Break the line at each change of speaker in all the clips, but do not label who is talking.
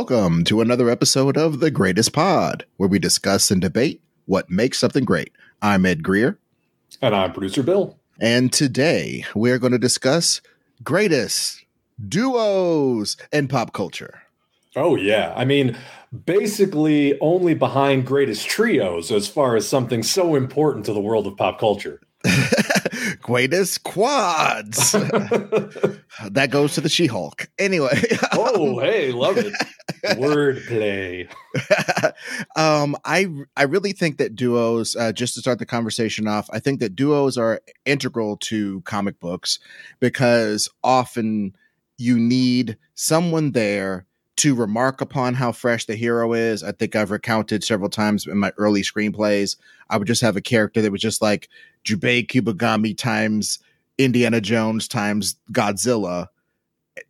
Welcome to another episode of The Greatest Pod, where we discuss and debate what makes something great. I'm Ed Greer.
And I'm producer Bill.
And today we're going to discuss greatest duos in pop culture.
Oh, yeah. I mean, basically only behind greatest trios as far as something so important to the world of pop culture.
Greatest quads. that goes to the She Hulk. Anyway.
oh, hey, love it. Wordplay.
um, I I really think that duos, uh, just to start the conversation off, I think that duos are integral to comic books because often you need someone there to remark upon how fresh the hero is. I think I've recounted several times in my early screenplays. I would just have a character that was just like Jubei Kibagami times Indiana Jones times Godzilla,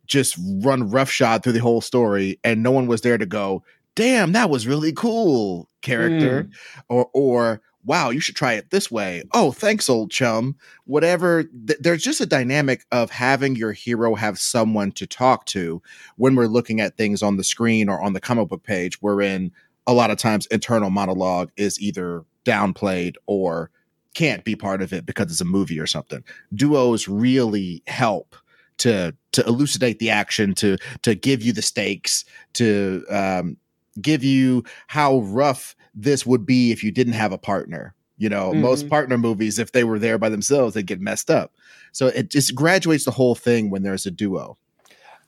just run roughshod through the whole story, and no one was there to go, "Damn, that was really cool." Character, mm. or or wow, you should try it this way. Oh, thanks, old chum. Whatever. Th- there's just a dynamic of having your hero have someone to talk to when we're looking at things on the screen or on the comic book page, wherein a lot of times internal monologue is either downplayed or can't be part of it because it's a movie or something. Duos really help to to elucidate the action, to to give you the stakes, to um, give you how rough this would be if you didn't have a partner. You know, mm-hmm. most partner movies, if they were there by themselves, they'd get messed up. So it just graduates the whole thing when there's a duo.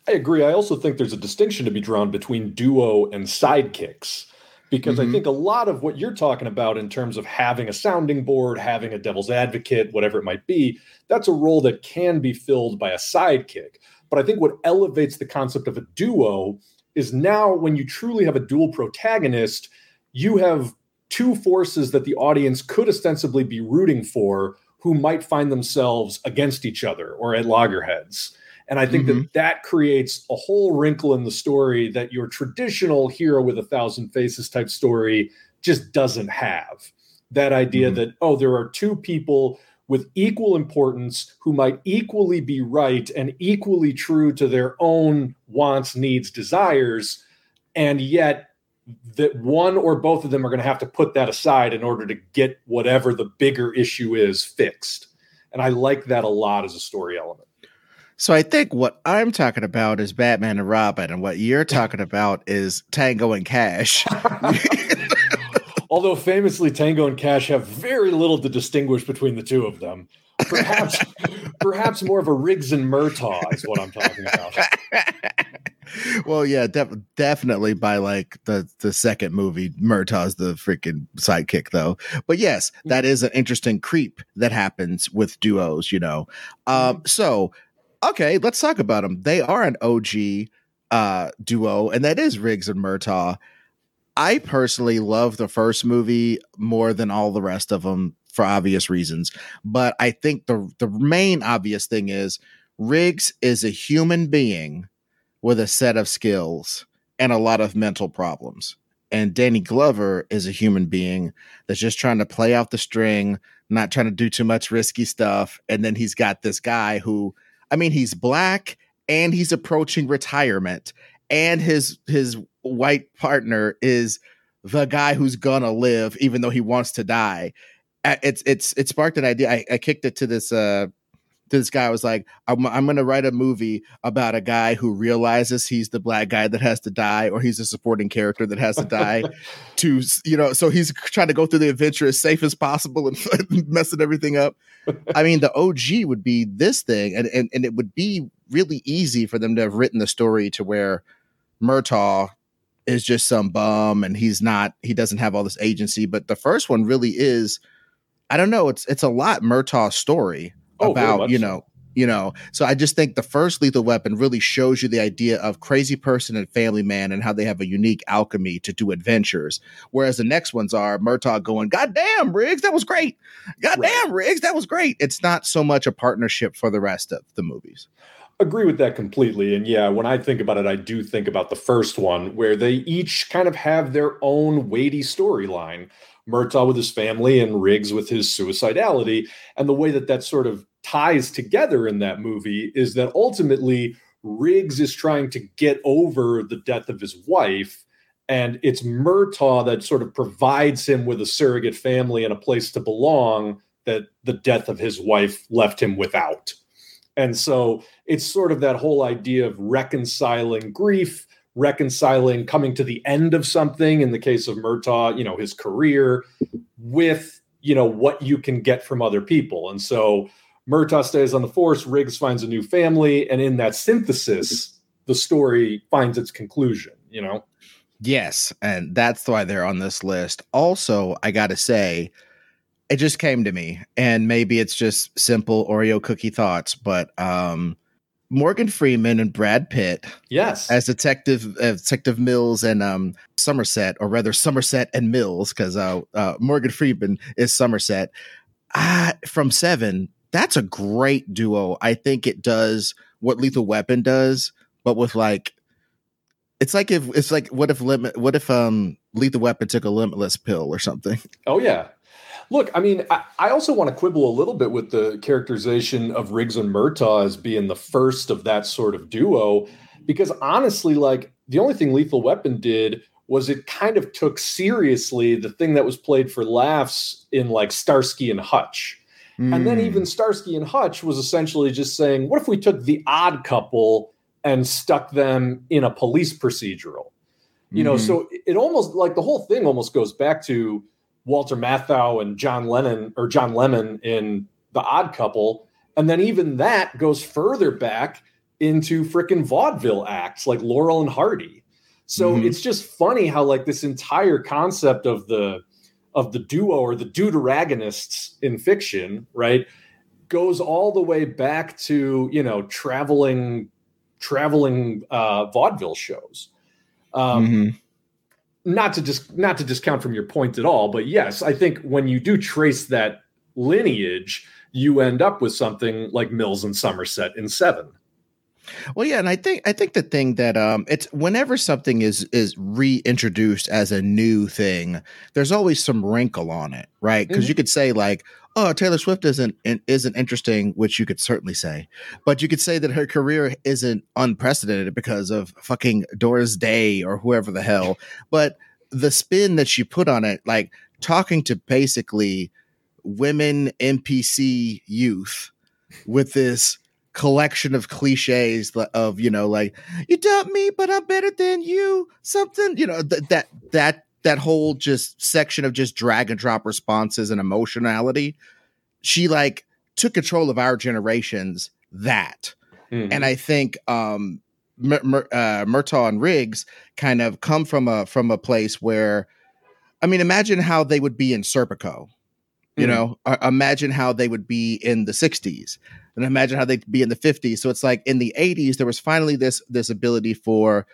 I agree. I also think there's a distinction to be drawn between duo and sidekicks because mm-hmm. I think a lot of what you're talking about in terms of having a sounding board, having a devil's advocate, whatever it might be, that's a role that can be filled by a sidekick. But I think what elevates the concept of a duo is now when you truly have a dual protagonist, you have two forces that the audience could ostensibly be rooting for who might find themselves against each other or at loggerheads. And I think mm-hmm. that that creates a whole wrinkle in the story that your traditional hero with a thousand faces type story just doesn't have. That idea mm-hmm. that, oh, there are two people with equal importance who might equally be right and equally true to their own wants, needs, desires. And yet that one or both of them are going to have to put that aside in order to get whatever the bigger issue is fixed. And I like that a lot as a story element.
So I think what I'm talking about is Batman and Robin, and what you're talking about is Tango and Cash.
Although famously, Tango and Cash have very little to distinguish between the two of them. Perhaps, perhaps more of a Riggs and Murtaugh is what I'm talking about
well, yeah, def- definitely by like the the second movie, Murtaugh's the freaking sidekick, though. But yes, mm-hmm. that is an interesting creep that happens with duos. You know, um, mm-hmm. so okay, let's talk about them. They are an OG uh, duo, and that is Riggs and Murtaugh. I personally love the first movie more than all the rest of them for obvious reasons, but I think the the main obvious thing is Riggs is a human being with a set of skills and a lot of mental problems. And Danny Glover is a human being that's just trying to play out the string, not trying to do too much risky stuff. And then he's got this guy who, I mean, he's black and he's approaching retirement. And his his white partner is the guy who's gonna live, even though he wants to die. It's it's it sparked an idea. I, I kicked it to this uh this guy was like, I'm, I'm going to write a movie about a guy who realizes he's the black guy that has to die, or he's a supporting character that has to die. to you know, so he's trying to go through the adventure as safe as possible and messing everything up. I mean, the OG would be this thing, and, and and it would be really easy for them to have written the story to where Murtaugh is just some bum and he's not he doesn't have all this agency. But the first one really is. I don't know. It's it's a lot Murtaugh's story oh, about you know you know so i just think the first lethal weapon really shows you the idea of crazy person and family man and how they have a unique alchemy to do adventures whereas the next ones are murtaugh going god damn riggs that was great god right. damn riggs that was great it's not so much a partnership for the rest of the movies
agree with that completely and yeah when i think about it i do think about the first one where they each kind of have their own weighty storyline Murtaugh with his family and Riggs with his suicidality. And the way that that sort of ties together in that movie is that ultimately Riggs is trying to get over the death of his wife. And it's Murtaugh that sort of provides him with a surrogate family and a place to belong that the death of his wife left him without. And so it's sort of that whole idea of reconciling grief, reconciling coming to the end of something in the case of Murtaugh, you know, his career with, you know, what you can get from other people. And so Murtaugh stays on the force, Riggs finds a new family, and in that synthesis, the story finds its conclusion, you know?
Yes, and that's why they're on this list. Also, I got to say, it just came to me, and maybe it's just simple Oreo cookie thoughts, but um, Morgan Freeman and Brad Pitt,
yes,
as Detective uh, Detective Mills and um, Somerset, or rather Somerset and Mills, because uh, uh, Morgan Freeman is Somerset. Ah, from Seven, that's a great duo. I think it does what Lethal Weapon does, but with like it's like if it's like what if limit what if um Lethal Weapon took a limitless pill or something.
Oh yeah. Look, I mean, I, I, also want to quibble a little bit with the characterization of Riggs and Murtaugh as being the first of that sort of duo, because honestly, like the only thing Lethal Weapon did was it kind of took seriously the thing that was played for laughs in like Starsky and Hutch. Mm. And then hmm. even Starsky and Hutch was essentially just saying, what if we took the odd couple and stuck them in a police procedural? You mm-hmm. know, so it almost like the whole thing almost goes back to Walter Matthau and John Lennon or John Lemon in The Odd Couple. And then even that goes further back into freaking vaudeville acts like Laurel and Hardy. So mm-hmm. it's just funny how like this entire concept of the of the duo or the deuteragonists in fiction, right, goes all the way back to you know traveling traveling uh, vaudeville shows. Um, mm-hmm. Not to just not to discount from your point at all, but yes, I think when you do trace that lineage, you end up with something like Mills and Somerset in Seven.
Well, yeah, and I think I think the thing that um, it's whenever something is is reintroduced as a new thing, there's always some wrinkle on it, right? Because mm-hmm. you could say like, oh, Taylor Swift isn't isn't interesting, which you could certainly say, but you could say that her career isn't unprecedented because of fucking Doris Day or whoever the hell. But the spin that she put on it, like talking to basically women NPC youth with this collection of cliches of you know like you doubt me but i'm better than you something you know th- that that that whole just section of just drag and drop responses and emotionality she like took control of our generations that mm-hmm. and i think um Mur- Mur- uh, Murtaugh and Riggs kind of come from a from a place where, I mean, imagine how they would be in Serpico, you mm-hmm. know. Uh, imagine how they would be in the '60s and imagine how they'd be in the 50s. So it's like in the 80s, there was finally this this ability for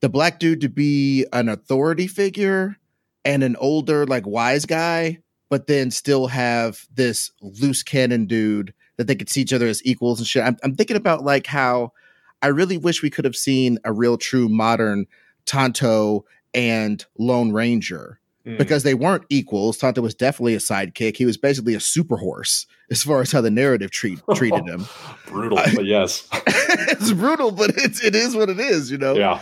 the black dude to be an authority figure and an older, like wise guy, but then still have this loose cannon dude that they could see each other as equals and shit. I'm, I'm thinking about like how I really wish we could have seen a real true modern Tonto and Lone Ranger mm. because they weren't equals. Tonto was definitely a sidekick. He was basically a super horse as far as how the narrative treat, treated him.
brutal, but yes,
it's brutal, but it's it is what it is, you know.
Yeah,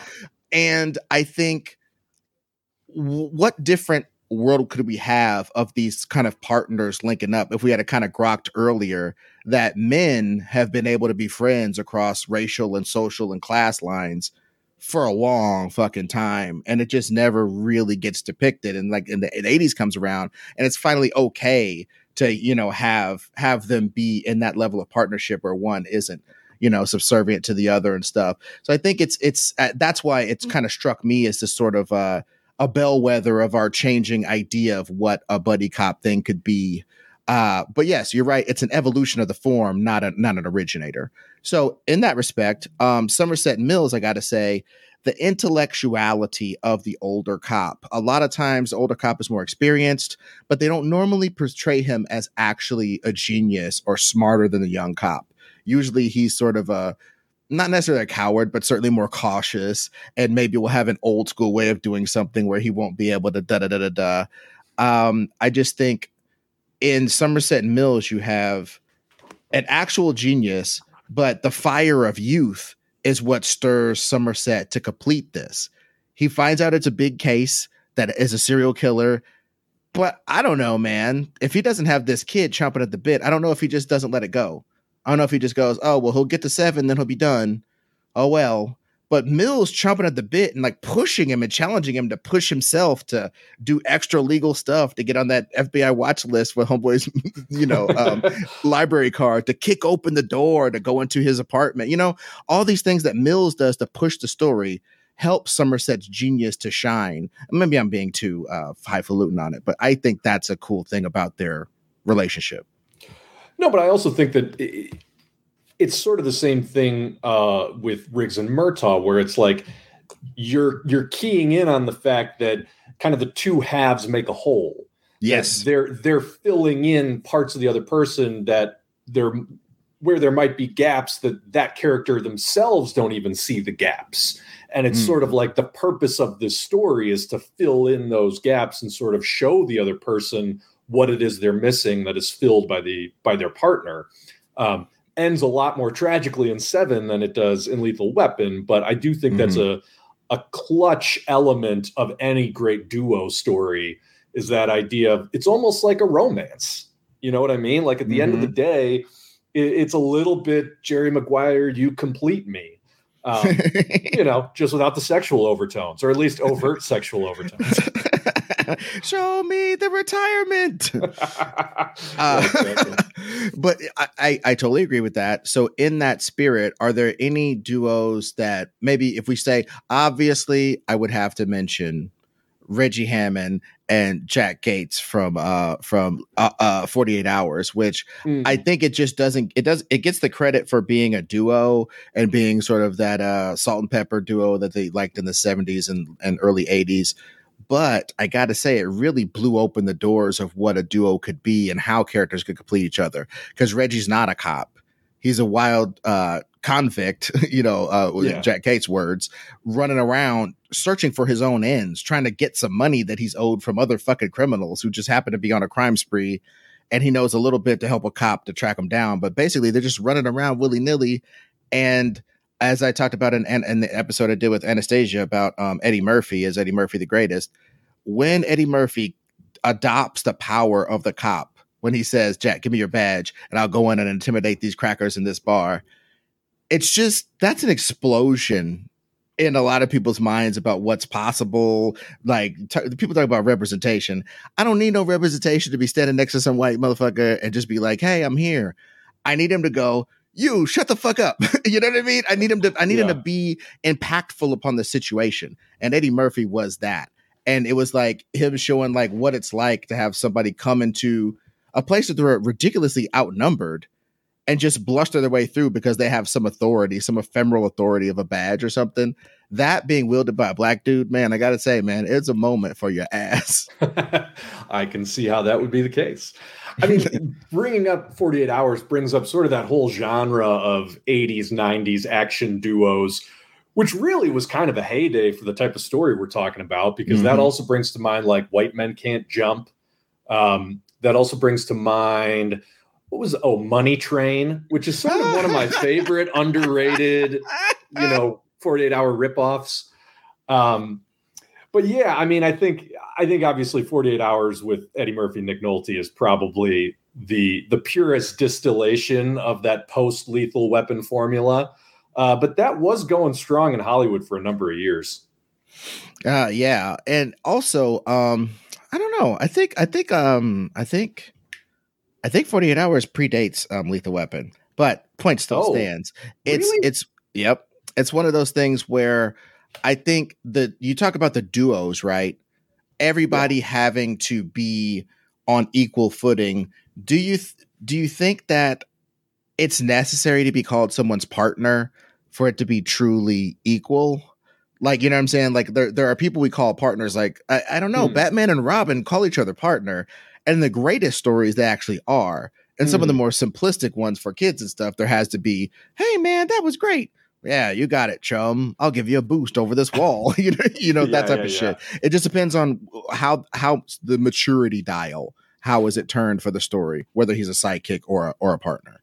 and I think w- what different world could we have of these kind of partners linking up if we had a kind of grokked earlier that men have been able to be friends across racial and social and class lines for a long fucking time and it just never really gets depicted and like in the, in the 80s comes around and it's finally okay to you know have have them be in that level of partnership where one isn't you know subservient to the other and stuff so i think it's it's uh, that's why it's mm. kind of struck me as this sort of uh a bellwether of our changing idea of what a buddy cop thing could be uh, but yes, you're right. It's an evolution of the form, not a not an originator. So in that respect, um, Somerset Mills, I got to say, the intellectuality of the older cop. A lot of times, the older cop is more experienced, but they don't normally portray him as actually a genius or smarter than the young cop. Usually, he's sort of a not necessarily a coward, but certainly more cautious, and maybe will have an old school way of doing something where he won't be able to da da da da da. Um, I just think in Somerset Mills, you have an actual genius, but the fire of youth is what stirs Somerset to complete this. He finds out it's a big case that is a serial killer. But I don't know, man. If he doesn't have this kid chomping at the bit, I don't know if he just doesn't let it go. I don't know if he just goes, oh, well, he'll get to seven, then he'll be done. Oh, well. But Mills chomping at the bit and like pushing him and challenging him to push himself to do extra legal stuff to get on that FBI watch list with Homeboy's, you know, um, library card, to kick open the door, to go into his apartment. You know, all these things that Mills does to push the story helps Somerset's genius to shine. Maybe I'm being too uh, highfalutin on it, but I think that's a cool thing about their relationship.
No, but I also think that it's sort of the same thing uh, with Riggs and Murtaugh, where it's like you're you're keying in on the fact that kind of the two halves make a whole.
Yes,
they're they're filling in parts of the other person that they're where there might be gaps that that character themselves don't even see the gaps and it's mm. sort of like the purpose of this story is to fill in those gaps and sort of show the other person what it is they're missing that is filled by the by their partner um, ends a lot more tragically in seven than it does in lethal weapon but i do think mm-hmm. that's a a clutch element of any great duo story is that idea of it's almost like a romance you know what i mean like at the mm-hmm. end of the mm-hmm. day it, it's a little bit jerry maguire you complete me um, you know, just without the sexual overtones, or at least overt sexual overtones.
Show me the retirement. uh, but I, I, I totally agree with that. So, in that spirit, are there any duos that maybe if we say, obviously, I would have to mention Reggie Hammond and Jack Gates from uh from uh, uh 48 hours which mm. I think it just doesn't it does it gets the credit for being a duo and being sort of that uh salt and pepper duo that they liked in the 70s and, and early 80s but I got to say it really blew open the doors of what a duo could be and how characters could complete each other cuz Reggie's not a cop he's a wild uh convict, you know, uh, yeah. Jack Gates' words, running around searching for his own ends, trying to get some money that he's owed from other fucking criminals who just happen to be on a crime spree. And he knows a little bit to help a cop to track him down. But basically, they're just running around willy nilly. And as I talked about in, in, the episode I did with Anastasia about um, Eddie Murphy, is Eddie Murphy the greatest? When Eddie Murphy adopts the power of the cop, when he says, Jack, give me your badge and I'll go in and intimidate these crackers in this bar it's just that's an explosion in a lot of people's minds about what's possible. Like t- people talk about representation. I don't need no representation to be standing next to some white motherfucker and just be like, "Hey, I'm here." I need him to go. You shut the fuck up. you know what I mean? I need him to. I need yeah. him to be impactful upon the situation. And Eddie Murphy was that. And it was like him showing like what it's like to have somebody come into a place that they're ridiculously outnumbered and just bluster their way through because they have some authority, some ephemeral authority of a badge or something. That being wielded by a black dude, man, I got to say, man, it's a moment for your ass.
I can see how that would be the case. I mean, bringing up 48 Hours brings up sort of that whole genre of 80s, 90s action duos, which really was kind of a heyday for the type of story we're talking about, because mm-hmm. that also brings to mind like White Men Can't Jump. Um, that also brings to mind what was oh Money Train, which is sort of one of my favorite underrated, you know, 48 hour ripoffs. Um, but yeah, I mean, I think I think obviously 48 hours with Eddie Murphy, Nick Nolte is probably the the purest distillation of that post lethal weapon formula. Uh, but that was going strong in Hollywood for a number of years.
Uh, yeah, and also, um, I don't know. I think I think um, I think I think 48 hours predates um, Lethal Weapon, but point still oh, stands. It's really? it's yep. It's one of those things where I think that you talk about the duos, right? Everybody yeah. having to be on equal footing. Do you th- do you think that it's necessary to be called someone's partner for it to be truly equal? Like, you know what I'm saying? Like there there are people we call partners like I, I don't know, hmm. Batman and Robin call each other partner, and the greatest stories they actually are. And mm. some of the mm. more simplistic ones for kids and stuff, there has to be, hey man, that was great. Yeah, you got it, chum. I'll give you a boost over this wall. you know, you know yeah, that type yeah, of shit. It just depends on how how the maturity dial. How is it turned for the story, whether he's a sidekick or a, or a partner?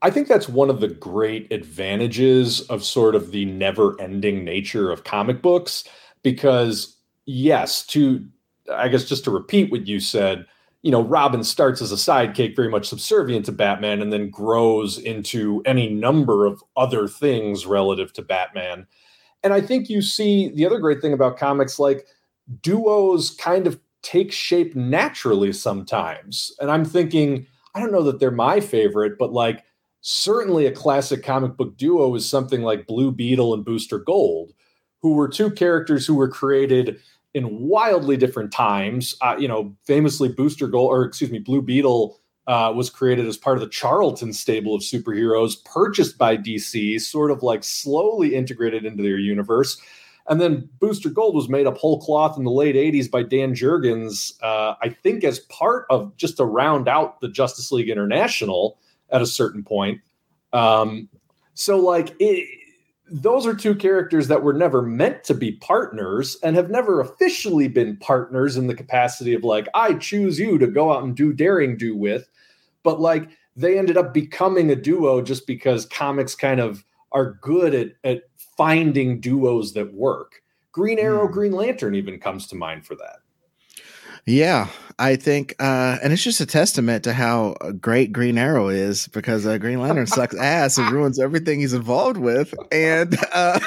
I think that's one of the great advantages of sort of the never ending nature of comic books because yes, to I guess just to repeat what you said, you know, Robin starts as a sidekick, very much subservient to Batman, and then grows into any number of other things relative to Batman. And I think you see the other great thing about comics, like duos kind of take shape naturally sometimes. And I'm thinking, I don't know that they're my favorite, but like certainly a classic comic book duo is something like Blue Beetle and Booster Gold, who were two characters who were created in wildly different times. Uh, you know, famously, Booster Gold, or excuse me, Blue Beetle uh, was created as part of the Charlton stable of superheroes, purchased by DC, sort of like slowly integrated into their universe. And then Booster Gold was made up whole cloth in the late 80s by Dan Jurgens, uh, I think, as part of just to round out the Justice League International at a certain point. Um, so, like, it, those are two characters that were never meant to be partners and have never officially been partners in the capacity of like I choose you to go out and do daring do with. But like they ended up becoming a duo just because comics kind of are good at at finding duos that work. Green Arrow mm. Green Lantern even comes to mind for that
yeah, I think, uh, and it's just a testament to how great Green Arrow is because uh, Green Lantern sucks ass and ruins everything he's involved with. And uh,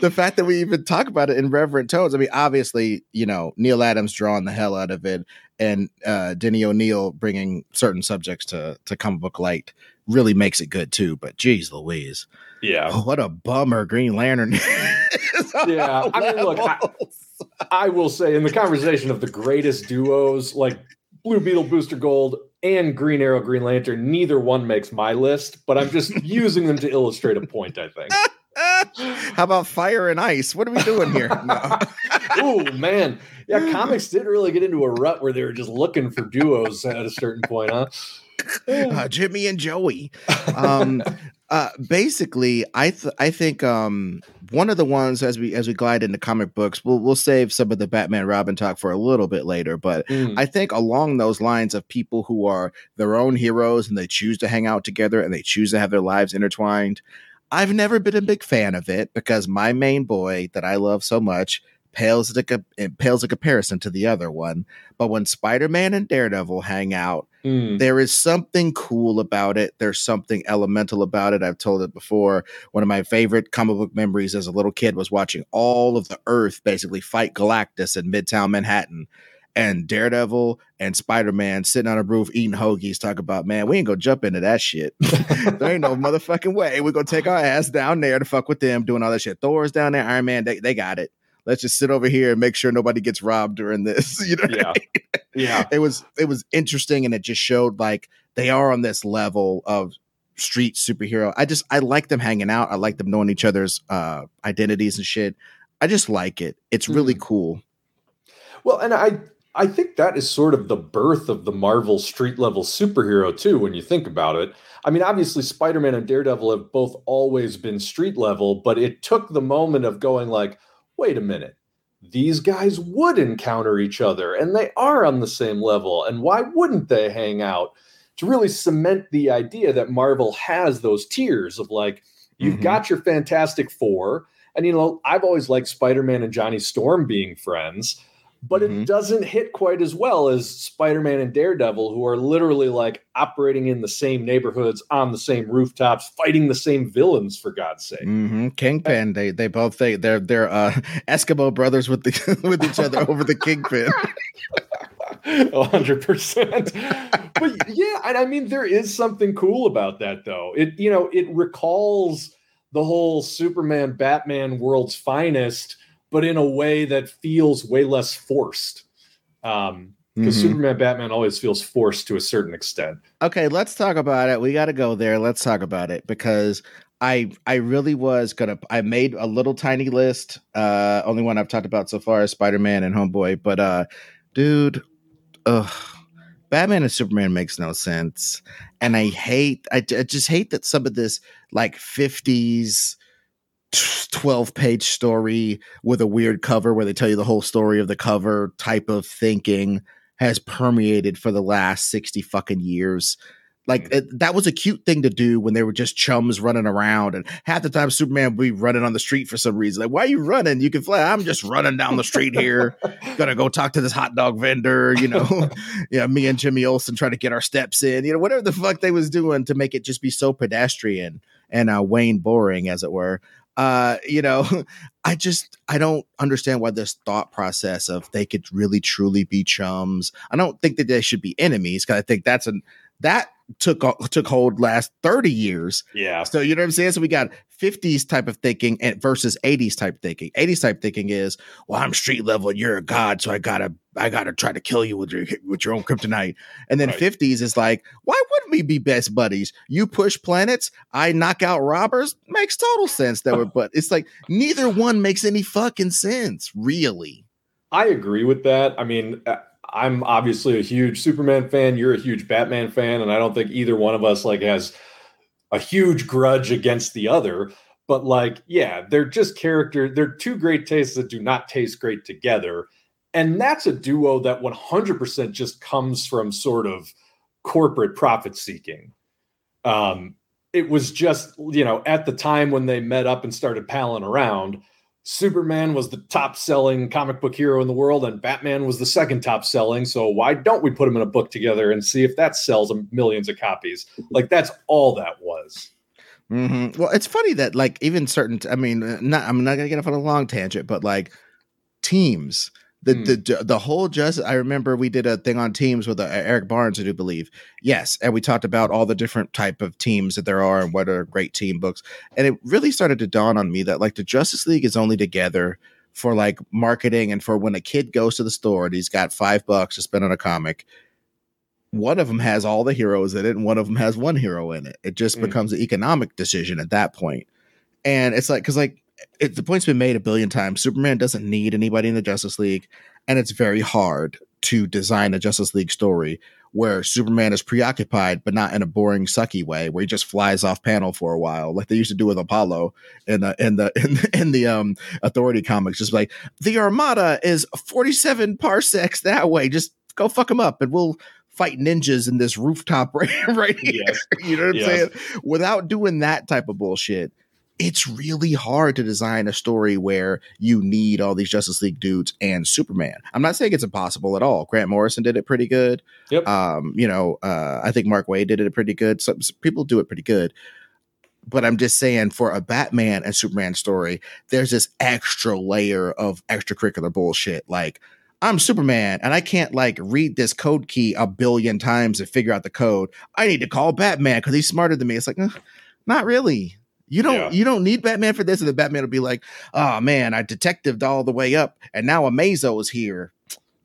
the fact that we even talk about it in reverent tones. I mean, obviously, you know, Neal Adams drawing the hell out of it, and uh, Denny O'Neil bringing certain subjects to to comic book light really makes it good too. But geez, Louise,
yeah, oh,
what a bummer Green Lantern.
yeah, I mean, look. I, I will say in the conversation of the greatest duos, like Blue Beetle, Booster Gold, and Green Arrow, Green Lantern, neither one makes my list, but I'm just using them to illustrate a point, I think.
How about fire and ice? What are we doing here? No.
oh man, yeah, comics did really get into a rut where they were just looking for duos at a certain point, huh?
Uh, Jimmy and Joey. Um, uh, basically, I th- I think um, one of the ones as we as we glide into comic books, we'll we'll save some of the Batman Robin talk for a little bit later. But mm. I think along those lines of people who are their own heroes and they choose to hang out together and they choose to have their lives intertwined. I've never been a big fan of it because my main boy that I love so much pales in, pales a comparison to the other one. But when Spider Man and Daredevil hang out, mm. there is something cool about it. There's something elemental about it. I've told it before. One of my favorite comic book memories as a little kid was watching all of the Earth basically fight Galactus in Midtown Manhattan. And Daredevil and Spider Man sitting on a roof eating hoagies, talk about, man, we ain't gonna jump into that shit. there ain't no motherfucking way. We're gonna take our ass down there to fuck with them doing all that shit. Thor's down there, Iron Man, they, they got it let's just sit over here and make sure nobody gets robbed during this. You know,
yeah, I mean? yeah.
It was it was interesting, and it just showed like they are on this level of street superhero. I just I like them hanging out. I like them knowing each other's uh, identities and shit. I just like it. It's really mm. cool.
Well, and I I think that is sort of the birth of the Marvel street level superhero too. When you think about it, I mean, obviously Spider Man and Daredevil have both always been street level, but it took the moment of going like wait a minute, these guys would encounter each other and they are on the same level. And why wouldn't they hang out? To really cement the idea that Marvel has those tiers of like, you've mm-hmm. got your Fantastic Four. And, you know, I've always liked Spider Man and Johnny Storm being friends but mm-hmm. it doesn't hit quite as well as Spider-Man and Daredevil, who are literally like operating in the same neighborhoods, on the same rooftops, fighting the same villains. For God's sake,
mm-hmm. Kingpin. They they both they they're they're uh, Eskimo brothers with the with each other over the Kingpin.
hundred percent. But yeah, and I mean there is something cool about that, though. It you know it recalls the whole Superman Batman world's finest but in a way that feels way less forced. Um, because mm-hmm. Superman Batman always feels forced to a certain extent.
Okay, let's talk about it. We got to go there. Let's talk about it because I I really was gonna. I made a little tiny list. Uh, only one I've talked about so far is Spider Man and Homeboy. But uh, dude, ugh, Batman and Superman makes no sense, and I hate. I, I just hate that some of this like fifties 12 page story with a weird cover where they tell you the whole story of the cover type of thinking has permeated for the last 60 fucking years. Like
Mm.
it, that was a cute thing to do when they were just chums running around, and half the time Superman would be running on the street for some reason. Like, why are you running? You can fly. I'm just running down the street here. Gonna go talk to this hot dog vendor. You know, yeah. Me and Jimmy Olsen trying to get our steps in. You know, whatever the fuck they was doing to make it just be so pedestrian and uh, Wayne boring, as it were. Uh, you know, I just I don't understand why this thought process of they could really truly be chums. I don't think that they should be enemies because I think that's an that took took hold last 30 years.
Yeah.
So you know what I'm saying? So we got 50s type of thinking and versus 80s type thinking. 80s type thinking is, well, I'm street level and you're a god, so I gotta I gotta try to kill you with your with your own kryptonite. And then
Right.
50s is like, why wouldn't we be best buddies? You push planets, I knock out robbers. Makes total sense that we're but it's like neither one makes any fucking sense, really.
I agree with that. I mean, uh, I'm obviously a huge Superman fan. You're a huge Batman fan, and I don't think either one of us like has a huge grudge against the other. But like, yeah, they're just character. They're two great tastes that do not taste great together, and that's a duo that 100% just comes from sort of corporate profit seeking. Um, it was just you know at the time when they met up and started palling around Superman was the top selling comic book hero in the world, and Batman was the second top selling. So why don't we put them in a book together and see if that sells millions of copies? Like that's all that was.
Mm-hmm. Well, it's funny that like even certain. I mean, uh, not I'm not gonna get off on a long tangent, but like teams. The,
Hmm.
the the whole just I remember we did a thing on teams with uh, Eric Barnes I do believe yes and we talked about all the different type of teams that there are and what are great team books and it really started to dawn on me that like the Justice League is only together for like marketing and for when a kid goes to the store and he's got five bucks to spend on a comic one of them has all the heroes in it and one of them has one hero in it it just
Mm.
becomes an economic decision at that point and it's like because like it, the point's been made a billion times. Superman doesn't need anybody in the justice league and it's very hard to design a justice league story where superman is preoccupied but not in a boring sucky way where he just flies off panel for a while like they used to do with apollo in the in the in, the- in the um authority comics. Just like the armada is 47 parsecs that way. Just go fuck him up and we'll fight ninjas in this rooftop right, right here.
Yes.
you know what i'm
Yes.
saying? Without doing that type of bullshit it's really hard to design a story where you need all these Justice League dudes and Superman. I'm not saying it's impossible at all. Grant Morrison did it pretty good.
Yep.
Um, you know, uh, I think Mark Waid did it pretty good. Some, some people do it pretty good. But I'm just saying, for a Batman and Superman story, there's this extra layer of extracurricular bullshit. Like, I'm Superman and I can't like read this code key a billion times and figure out the code. I need to call Batman because he's smarter than me. It's like, uh, not really. You don't
Yeah.
you don't need Batman for this. And the Batman will be like, oh man, I detectived all the way up and now Amazo is here.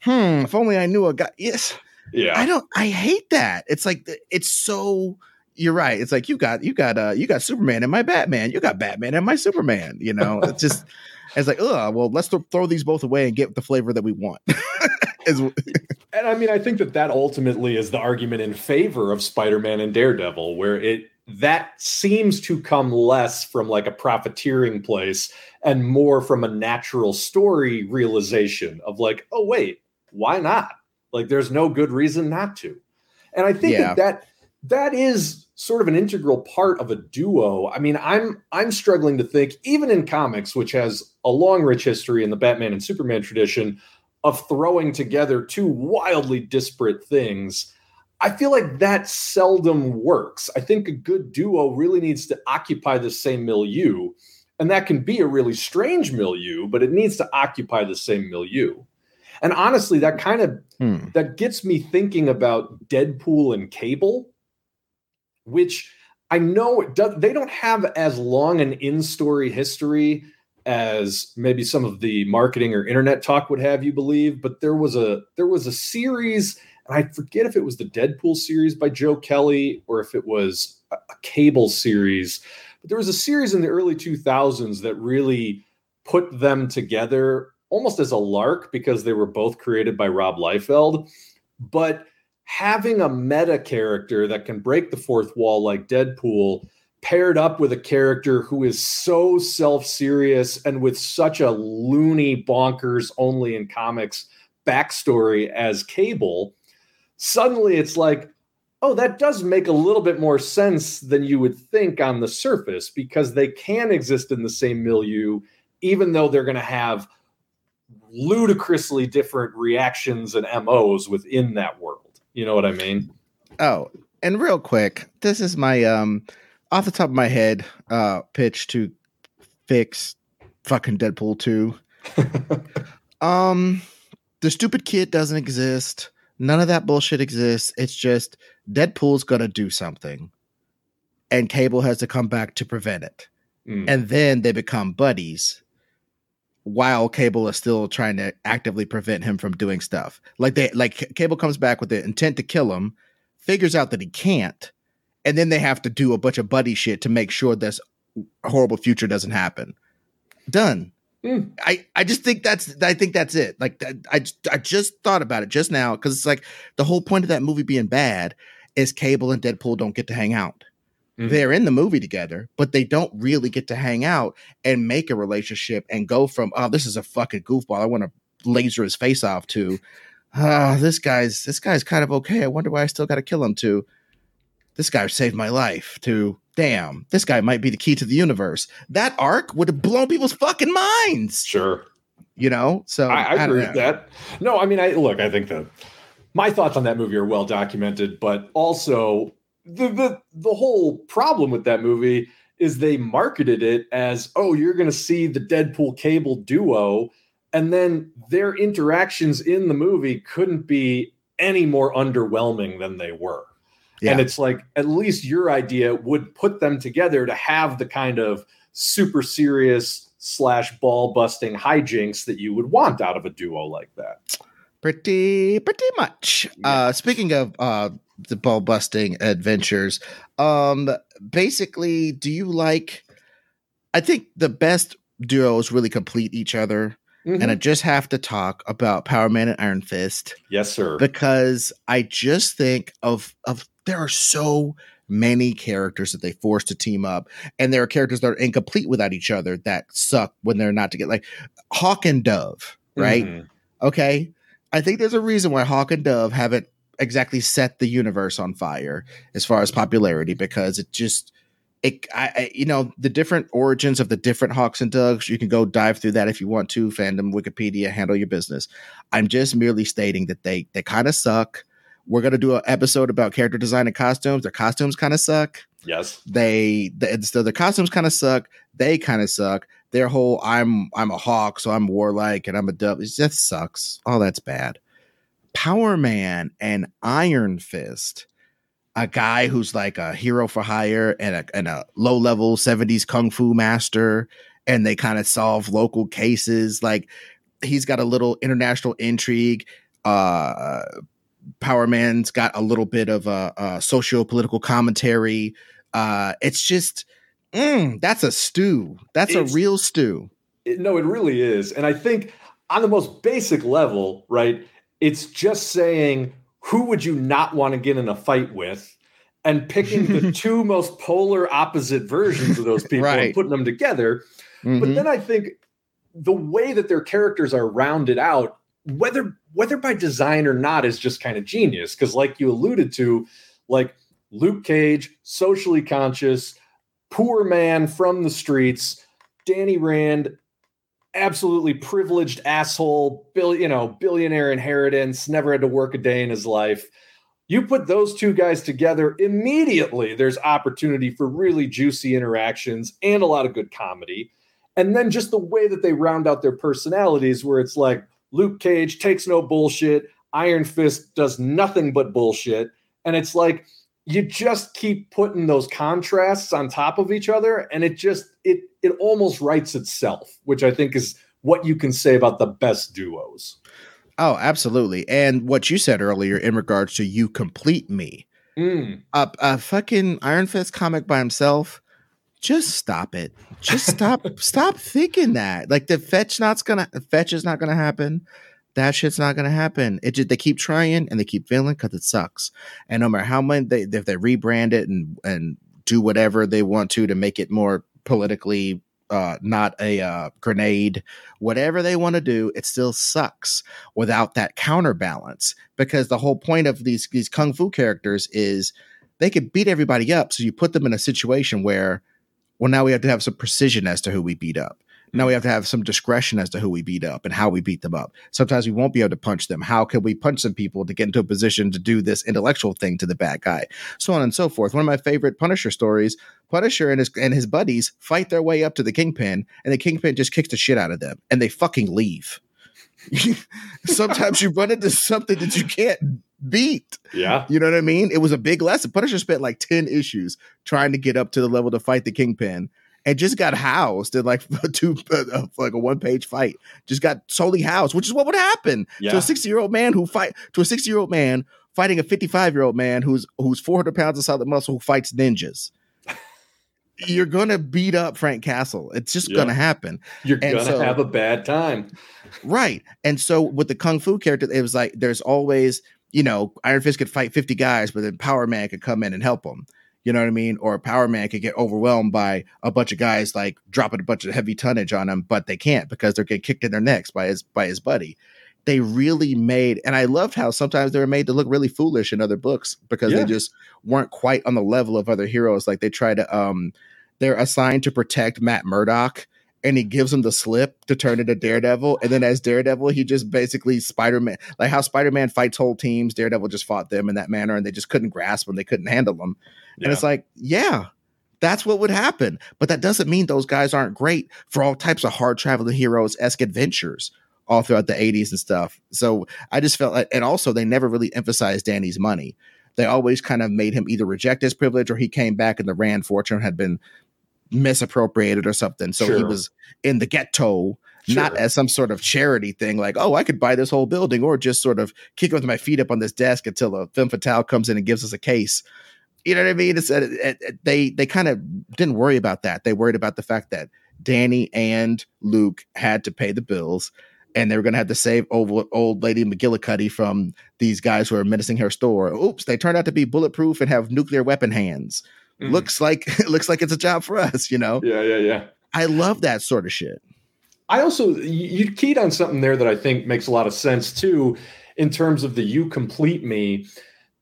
Hmm, if only I knew a guy. Yes.
Yeah.
I don't I hate that. It's like it's so you're right. It's like you got you got uh you got Superman and my Batman. You got Batman and my Superman, you know. It's just it's like, oh well, let's th- throw these both away and get the flavor that we want.
And I mean, I think that that ultimately is the argument in favor of Spider-Man and Daredevil, where it that seems to come less from like a profiteering place and more from a natural story realization of like, oh wait, why not? Like, there's no good reason not to. And I think
Yeah.
that that that is sort of an integral part of a duo. I mean, I'm I'm struggling to think, even in comics, which has a long, rich history in the Batman and Superman tradition, of throwing together two wildly disparate things. I feel like that seldom works. I think a good duo really needs to occupy the same milieu. And that can be a really strange milieu, but it needs to occupy the same milieu. And honestly, that kind of
Hmm.
that gets me thinking about Deadpool and Cable, which I know it does, they don't have as long an in-story history as maybe some of the marketing or internet talk would have you believe, but there was a there was a series, and I forget if it was the Deadpool series by Joe Kelly or if it was a, a cable series, but there was a series in the early 2000s that really put them together almost as a lark because they were both created by Rob Liefeld, but having a meta character that can break the fourth wall like Deadpool paired up with a character who is so self-serious and with such a loony bonkers only in comics backstory as Cable, suddenly it's like, oh, that does make a little bit more sense than you would think on the surface because they can exist in the same milieu, even though they're going to have ludicrously different reactions and MOs within that world. You know what I mean?
Oh, and real quick, this is my um off the top of my head uh pitch to fix fucking Deadpool 2. um the stupid kid doesn't exist. None of that bullshit exists. It's just Deadpool's gonna do something. And Cable has to come back to prevent it. Mm. And then they become buddies while Cable is still trying to actively prevent him from doing stuff. Like they like Cable comes back with the intent to kill him, figures out that he can't, and then they have to do a bunch of buddy shit to make sure this horrible future doesn't happen. Done. Mm. I, I just think that's I think that's it. Like I I just thought about it just now because it's like the whole point of that movie being bad is Cable and Deadpool don't get to hang out. Mm-hmm. They're in the movie together, but they don't really get to hang out and make a relationship and go from oh this is a fucking goofball I want to laser his face off to oh, this guy's this guy's kind of okay I wonder why I still got to kill him to this guy saved my life to damn, this guy might be the key to the universe. That arc would have blown people's fucking minds.
Sure.
You know, so
I, I, I agree with that. No, I mean, I look, I think that my thoughts on that movie are well documented, but also the the the whole problem with that movie is they marketed it as, oh, you're going to see the Deadpool Cable duo, and then their interactions in the movie couldn't be any more underwhelming than they were. Yeah. And it's like at least your idea would put them together to have the kind of super serious slash ball busting hijinks that you would want out of a duo like that.
Pretty, pretty much. Yeah. Uh, speaking of uh, the ball busting adventures, um, basically, do you like? I think the best duos really complete each other. Mm-hmm. And I just have to talk about Power Man and Iron Fist.
Yes, sir.
Because I just think of of there are so many characters that they force to team up, and there are characters that are incomplete without each other that suck when they're not together. Like Hawk and Dove, right? Mm-hmm. Okay, I think there's a reason why Hawk and Dove haven't exactly set the universe on fire as far as popularity because it just it I, I, you know the different origins of the different hawks and doves you can go dive through that if you want to fandom wikipedia handle your business i'm just merely stating that they they kind of suck we're gonna do an episode about character design and costumes. Their costumes kind of suck.
Yes.
They, they so their costumes kind of suck. They kind of suck. Their whole I'm I'm a hawk, so I'm warlike and I'm a dove. It just sucks. Oh, that's bad. Power Man and Iron Fist, a guy who's like a hero for hire and a and a low level 70s kung fu master, and they kind of solve local cases. Like he's got a little international intrigue. Uh Power Man's got a little bit of a, a socio-political commentary. Uh, it's just mm, that's a stew. That's it's, a real stew.
It, no, it really is. And I think on the most basic level, right, it's just saying who would you not want to get in a fight with and picking the two most polar opposite versions of those people right. and putting them together. Mm-hmm. But then I think the way that their characters are rounded out whether whether by design or not is just kind of genius because like you alluded to like luke cage socially conscious poor man from the streets danny rand absolutely privileged asshole bill you know billionaire inheritance never had to work a day in his life. You put those two guys together immediately there's opportunity for really juicy interactions and a lot of good comedy. And then just the way that they round out their personalities where it's like Luke Cage takes no bullshit. Iron Fist does nothing but bullshit. And it's like you just keep putting those contrasts on top of each other and it just it it almost writes itself, which I think is what you can say about the best duos.
Oh, absolutely. And what you said earlier in regards to you complete me. Mm. A, a fucking Iron Fist comic by himself just stop it. Just stop. stop thinking that. Like the fetch not's gonna fetch is not gonna happen. That shit's not gonna happen. It just they keep trying and they keep failing because it sucks. And no matter how much they if they rebrand it and and do whatever they want to to make it more politically uh, not a uh, grenade, whatever they want to do, it still sucks without that counterbalance. Because the whole point of these these kung fu characters is they could beat everybody up, so you put them in a situation where, well, now we have to have some precision as to who we beat up. Now we mm. have to have some discretion as to who we beat up and how we beat them up. Sometimes we won't be able to punch them. How can we punch some people to get into a position to do this intellectual thing to the bad guy? So on and so forth. One of my favorite Punisher stories, Punisher and his and his buddies fight their way up to the Kingpin, and the Kingpin just kicks the shit out of them, and they fucking leave. Sometimes you run into something that you can't beat.
Yeah.
You know what I mean? It was a big lesson. Punisher spent like 10 issues trying to get up to the level to fight the Kingpin and just got housed in like two uh, like a one page fight. Just got totally housed, which is what would happen
Yeah.
to a sixty year old man who fight to a sixty year old man fighting a fifty five year old man who's who's four hundred pounds of solid muscle who fights ninjas. You're gonna beat up Frank Castle. It's just
Yeah.
gonna happen,
You're
And
gonna
so-
have a bad time.
right? And so with the kung fu character, it was like there's always you know Iron Fist could fight fifty guys, but then Power Man could come in and help him. You know what I mean? Or Power Man could get overwhelmed by a bunch of guys like dropping a bunch of heavy tonnage on him, but they can't because they're getting kicked in their necks by his by his buddy. They really made, and I loved how sometimes they were made to look really foolish in other books because
Yeah.
they just weren't quite on the level of other heroes. Like they try to, um, they're assigned to protect Matt Murdock, and he gives him the slip to turn into Daredevil, and then as Daredevil, he just basically Spider Man, like how Spider Man fights whole teams, Daredevil just fought them in that manner, and they just couldn't grasp them, they couldn't handle them. And it's like, yeah, that's what would happen. But that doesn't mean those guys aren't great for all types of hard traveling heroes esque adventures all throughout the 80s and stuff. So I just felt like, and also they never really emphasized Danny's money. They always kind of made him either reject his privilege or he came back and the Rand fortune had been misappropriated or something. So he was in the ghetto. Not as some sort of charity thing, like, oh, I could buy this whole building, or just sort of kick with my feet up on this desk until a femme fatale comes in and gives us a case you know what I mean? It's, uh, it, it, they they kind of didn't worry about that. They worried about the fact that Danny and Luke had to pay the bills, and they were going to have to save old, old lady McGillicuddy from these guys who are menacing her store. Oops, they turned out to be bulletproof and have nuclear weapon hands.
Mm.
Looks like it looks like it's a job for us. You know,
Yeah, yeah, yeah.
I love that sort of shit.
I also you keyed on something there that I think makes a lot of sense too, in terms of the "you complete me."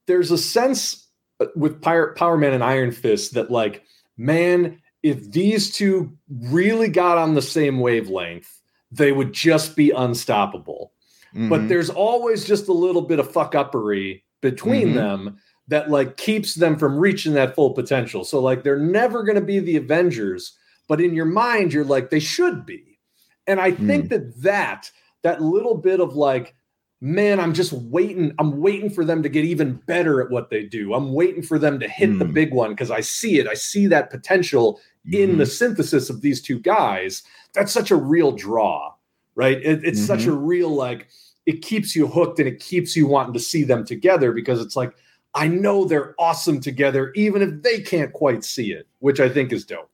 There's a sense uh, with Power, Power Man and Iron Fist that, like, man, if these two really got on the same wavelength, they would just be unstoppable. But
Mhm.
there's always just a little bit of fuck uppery between
Mhm.
them that like keeps them from reaching that full potential. So like they're never going to be the Avengers, but in your mind you're like they should be. And I think that that that little bit of like man, I'm just waiting I'm waiting for them to get even better at what they do. I'm waiting for them to hit the
Mm.
big one because I see it. I see that potential in
Mhm.
the synthesis of these two guys. That's such a real draw, right? It, it's such a real like it keeps you hooked and it keeps you wanting to see them together because it's like I know they're awesome together, even if they can't quite see it, which I think is dope.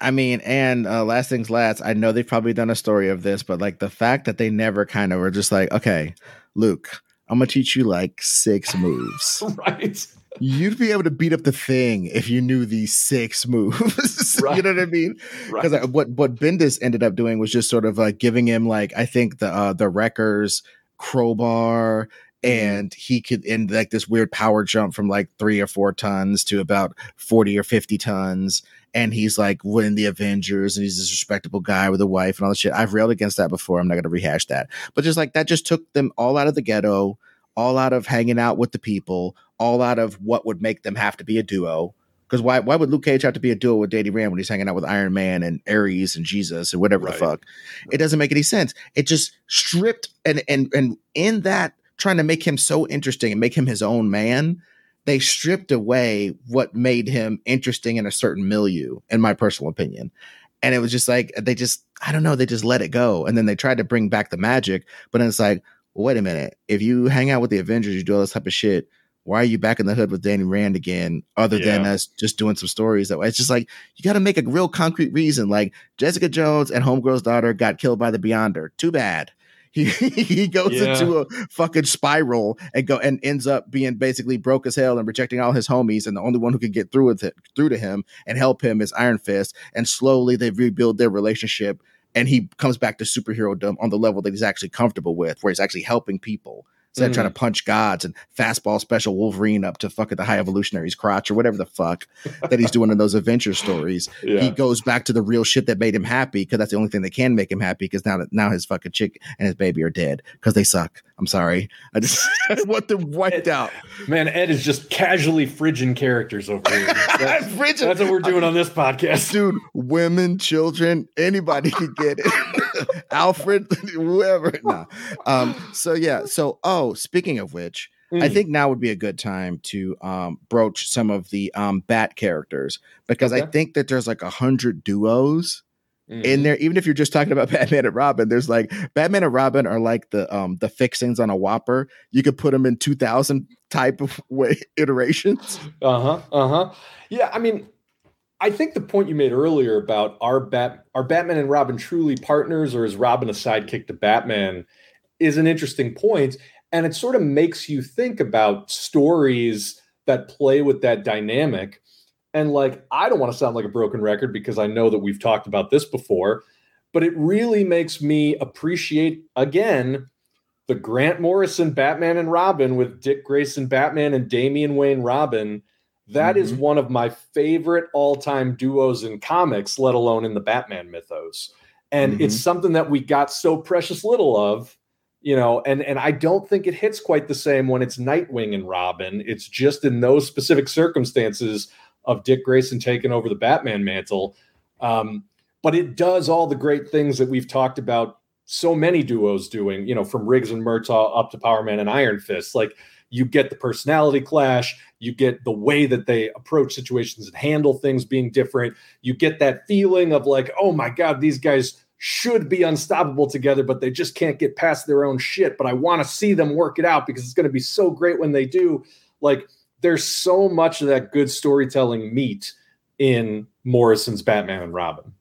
I mean, and uh, last things last, I know they've probably done a story of this, but like the fact that they never kind of were just like, okay, Luke, I'm gonna teach you like six moves.
Right.
You'd be able to beat up the thing if you knew these six moves.
Right.
you know what I mean? Because
Right.
what what Bendis ended up doing was just sort of like giving him like I think the uh, the Wreckers crowbar. And he could end like this weird power jump from like three or four tons to about 40 or 50 tons and he's like winning the Avengers and he's this respectable guy with a wife and all that shit. I've railed against that before. I'm not going to rehash that. But just like that just took them all out of the ghetto, all out of hanging out with the people, all out of what would make them have to be a duo. Because why why would Luke Cage have to be a duo with Danny Rand when he's hanging out with Iron Man and Ares and Jesus and whatever
Right.
the fuck? It doesn't make any sense. It just stripped and and and in that trying to make him so interesting and make him his own man, they stripped away what made him interesting in a certain milieu, in my personal opinion. And it was just like they just, I don't know, they just let it go. And then they tried to bring back the magic, but then it's like, well, wait a minute. If you hang out with the Avengers, you do all this type of shit. Why are you back in the hood with Danny Rand again, other than us just doing some stories that way? It's just like you got to make a real concrete reason. Like Jessica Jones and Homegirl's daughter got killed by the Beyonder. Too bad. He he goes
Yeah.
into a fucking spiral and go and ends up being basically broke as hell and rejecting all his homies. And the only one who can get through with it through to him and help him is Iron Fist. And slowly they rebuild their relationship. And he comes back to superhero dumb on the level that he's actually comfortable with, where he's actually helping people instead of
Mm.
trying to punch gods and fastball special Wolverine up to fucking the high evolutionary's crotch or whatever the fuck that he's doing in those adventure stories
Yeah.
he goes back to the real shit that made him happy because that's the only thing that can make him happy because now now his fucking chick and his baby are dead because they suck. I'm sorry. I just want them wiped out.
Man, Ed is just casually fridging characters over here. That's,
Frigid-
that's what we're doing on this podcast.
Dude, women, children, anybody can get it. Alfred, whoever. Nah. Um, so yeah. So oh, speaking of which, I
Mm.
think now would be a good time to um, broach some of the um, bat characters because I think that there's like a hundred duos
Mhm.
in there even if you're just talking about batman and robin there's like batman and robin are like the um the fixings on a whopper you could put them in 2000 type of way iterations
Uh huh. Uh huh. Yeah. I mean, I think the point you made earlier about are Bat are Batman and Robin truly partners, or is Robin a sidekick to Batman, is an interesting point, and it sort of makes you think about stories that play with that dynamic. And like, I don't want to sound like a broken record because I know that we've talked about this before, but it really makes me appreciate again the Grant Morrison Batman and Robin with Dick Grayson Batman and Damian Wayne Robin. That is
Mhm.
one of my favorite all-time duos in comics, let alone in the Batman mythos. And it's something that we got so precious little of, you know, and and I don't think it hits quite the same when it's Nightwing and Robin. It's just in those specific circumstances of Dick Grayson taking over the Batman mantle. Um, but it does all the great things that we've talked about so many duos doing, you know, from Riggs and Murtaugh up to Power Man and Iron Fist. Like you get the personality clash, you get the way that they approach situations and handle things being different. You get that feeling of like, oh my God, these guys should be unstoppable together, but they just can't get past their own shit. But I want to see them work it out because it's going to be so great when they do. Like there's so much of that good storytelling meat in Morrison's Batman and Robin.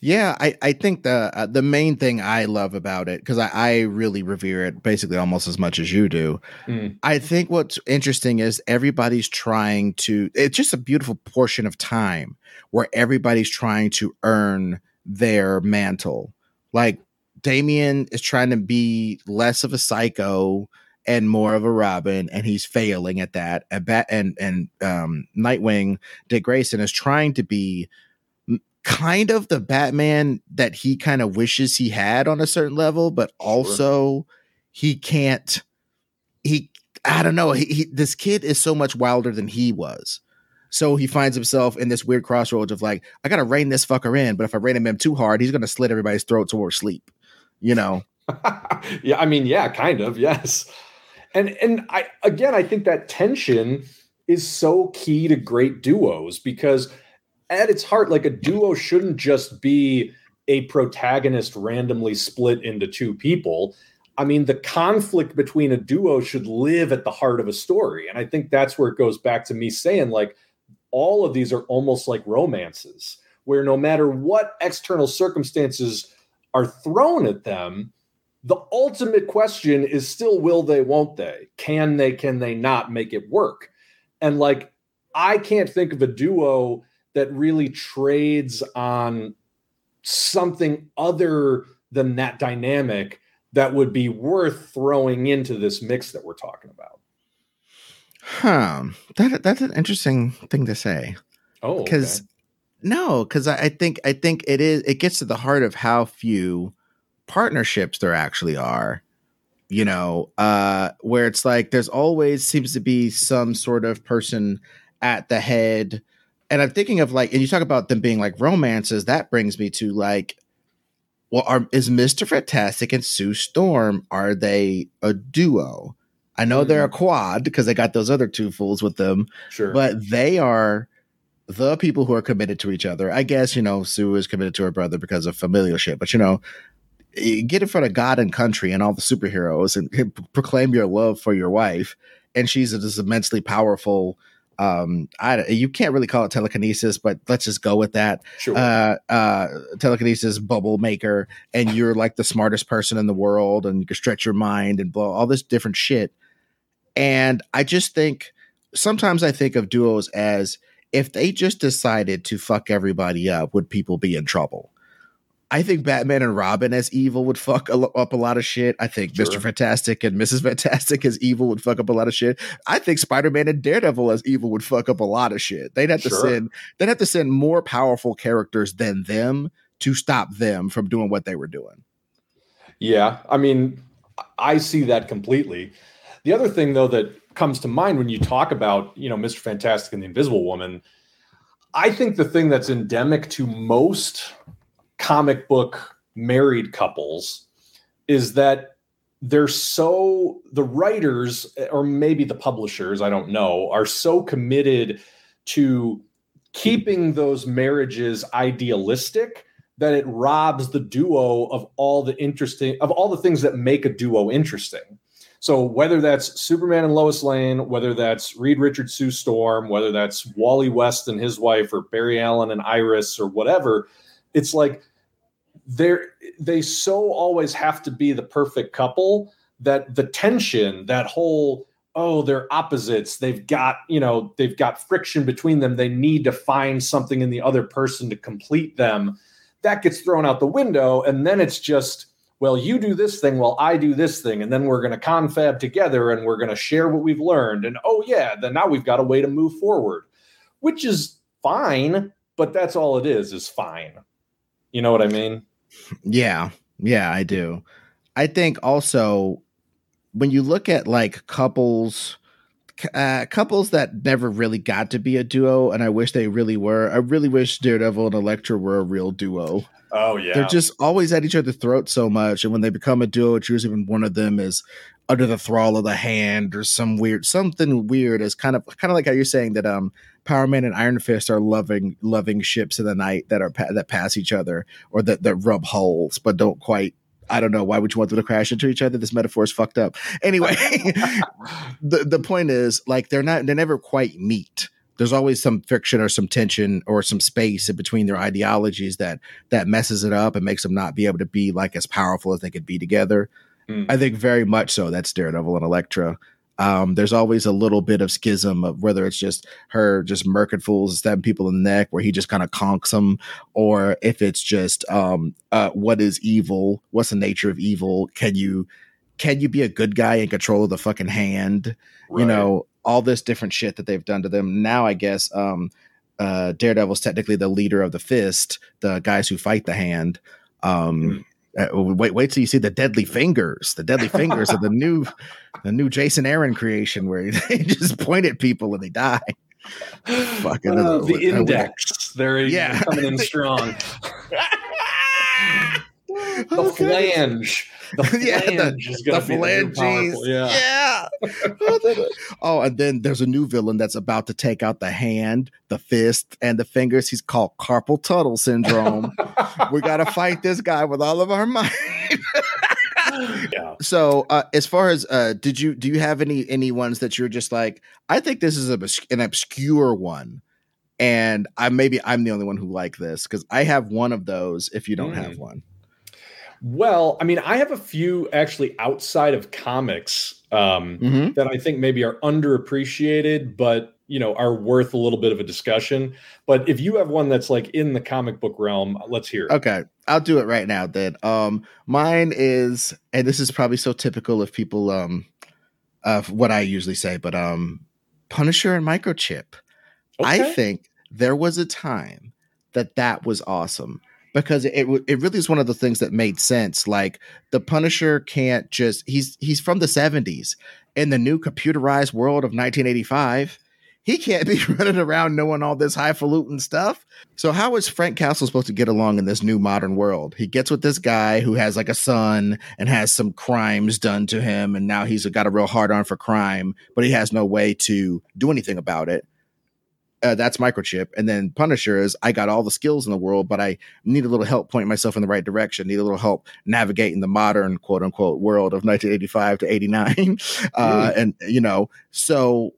Yeah i i think the uh, the main thing i love about it because I, I really revere it basically almost as much as you do
Mm.
i think what's interesting is everybody's trying to it's just a beautiful portion of time where everybody's trying to earn their mantle like Damian is trying to be less of a psycho and more of a Robin, and he's failing at that. And Bat and and um, Nightwing, Dick Grayson is trying to be kind of the Batman that he kind of wishes he had on a certain level, but also he can't. He, I don't know. He, he this kid is so much wilder than he was. So he finds himself in this weird crossroads of like, I gotta rein this fucker in, but if I rein him in too hard, he's gonna slit everybody's throat towards sleep. You know.
yeah, I mean, yeah, kind of, yes. And and I again, I think that tension is so key to great duos because at its heart, like a duo shouldn't just be a protagonist randomly split into two people. I mean, the conflict between a duo should live at the heart of a story. And I think that's where it goes back to me saying, like, all of these are almost like romances, where no matter what external circumstances are thrown at them, the ultimate question is still will they, won't they? Can they, can they not make it work? And like, I can't think of a duo that really trades on something other than that dynamic that would be worth throwing into this mix that we're talking about.
Huh. That that's an interesting thing to say.
Oh,
Because no, because I, I think I think it is it gets to the heart of how few partnerships there actually are. You know, uh, where it's like there's always seems to be some sort of person at the head. And I'm thinking of like, and you talk about them being like romances, that brings me to like, well, are is Mr. Fantastic and Sue Storm, are they a duo? I know they're a mm. quad because they got those other two fools with them,
sure.
but they are the people who are committed to each other. I guess, you know, Sue is committed to her brother because of familial shit, but you know, you get in front of God and country and all the superheroes and proclaim your love for your wife, and she's this immensely powerful um i you can't really call it telekinesis but let's just go with that.
Sure.
uh uh telekinesis bubble maker and you're like the smartest person in the world and you can stretch your mind and blow all this different shit. And i just think sometimes i think of duos as if they just decided to fuck everybody up would people be in trouble I think Batman and Robin as evil would fuck a lo- up a lot of shit. I think
Sure.
Mr. Fantastic and Mrs. Fantastic as evil would fuck up a lot of shit. I think Spider Man and Daredevil as evil would fuck up a lot of shit. They'd have to send they'd have to send more powerful characters than them to stop them from doing what they were doing.
Yeah, I mean, I see that completely. The other thing, though, that comes to mind when you talk about, you know, Mr. Fantastic and the Invisible Woman, I think the thing that's endemic to most comic book married couples is that they're so the writers or maybe the publishers, I don't know, are so committed to keeping those marriages idealistic that it robs the duo of all the interesting of all the things that make a duo interesting. So whether that's Superman and Lois Lane, whether that's Reed Richards Sue Storm, whether that's Wally West and his wife, or Barry Allen and Iris, or whatever, it's like they're they so always have to be the perfect couple that the tension, that whole oh they're opposites. They've got you know they've got friction between them. They need to find something in the other person to complete them. That gets thrown out the window and then it's just well you do this thing while i do this thing and then we're going to confab together and we're going to share what we've learned and oh yeah then now we've got a way to move forward which is fine but that's all it is is fine you know what i mean
Yeah, yeah, I do. I think also when you look at like couples, uh, couples that never really got to be a duo, and I wish they really were. I really wish Daredevil and Elektra were a real duo.
oh yeah
They're just always at each other's throats so much, and when they become a duo, it's usually when one of them is under the thrall of the hand or some weird something weird. Is kind of kind of like how you're saying that um Power Man and Iron Fist are loving loving ships in the night that are that pass each other or that that rub holes but don't quite. I don't know why would you want them to crash into each other. This metaphor is fucked up. Anyway, the the point is like they're not they never quite meet. There's always some friction or some tension or some space in between their ideologies that that messes it up and makes them not be able to be like as powerful as they could be together.
Mm.
I think very much so. That's Daredevil and Elektra. Um, there's always a little bit of schism of whether it's just her just murking fools and stabbing people in the neck where he just kind of conks them, or if it's just um, uh, what is evil? What's the nature of evil? Can you can you be a good guy in control of the fucking hand? You know, all this different shit that they've done to them. Now I guess um, uh, Daredevil's technically the leader of the fist, the guys who fight the hand. Um, uh, wait, wait till you see the deadly fingers. The deadly fingers of the new, the new Jason Aaron creation where they just point at people and they die. Fucking
Uh, the index. They're
Yeah.
coming in strong. The
Oh,
flange. The flange
Yeah, the-
is going to be
phalanges.
Yeah.
Yeah. oh, and then there's a new villain that's about to take out the hand, the fist, and the fingers. He's called carpal tunnel syndrome. we got to fight this guy with all of our might.
yeah.
so, uh, as far as uh, did you do you have any any ones that you're just like? I think this is a, an obscure one, and I maybe I'm the only one who like this because I have one of those. If you don't
Mm.
have one,
Well, I mean, I have a few actually outside of comics um,
mm-hmm.
that I think maybe are underappreciated, but you know are worth a little bit of a discussion. But if you have one that's like in the comic book realm, let's hear it.
Okay, I'll do it right now then. Um mine is and this is probably so typical of people um of what I usually say, but um Punisher and Microchip. I think there was a time that that was awesome because it it really is one of the things that made sense. Like the Punisher can't just he's he's from the 70s in the new computerized world of 1985. He can't be running around knowing all this highfalutin stuff. So how is Frank Castle supposed to get along in this new modern world? He gets with this guy who has like a son and has some crimes done to him, and now he's got a real hard on for crime, but he has no way to do anything about it. Uh, that's microchip, and then Punisher is I got all the skills in the world, but I need a little help pointing myself in the right direction. Need a little help navigating the modern quote unquote world of 1985 to 89, uh, and you know, so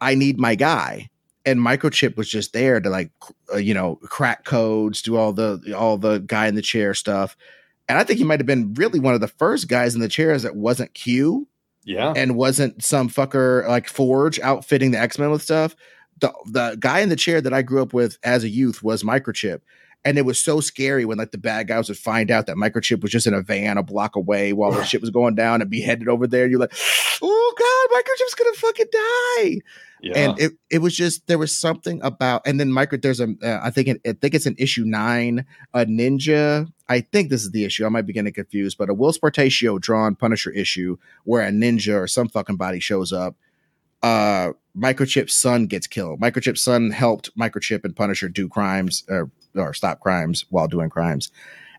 I need my guy. And microchip was just there to like uh, you know crack codes do all the all the guy in the chair stuff. And i think he might have been really one of the first guys in the chairs that wasn't q
yeah.
and wasn't some fucker like forge outfitting the x-men with stuff the, the guy in the chair that i grew up with as a youth was microchip. And it was so scary when like the bad guys would find out that microchip was just in a van a block away while the shit was going down and be headed over there. You're like oh god microchip's gonna fucking die.
Yeah.
and it, it was just there was something about and then micro there's a uh, I think it, I think it's an issue nine a ninja. I think this is the issue. I might be getting confused but a Whilce Portacio drawn Punisher issue where a ninja or some fucking body shows up uh Microchip's son gets killed. Microchip's son helped Microchip and Punisher do crimes or, or stop crimes while doing crimes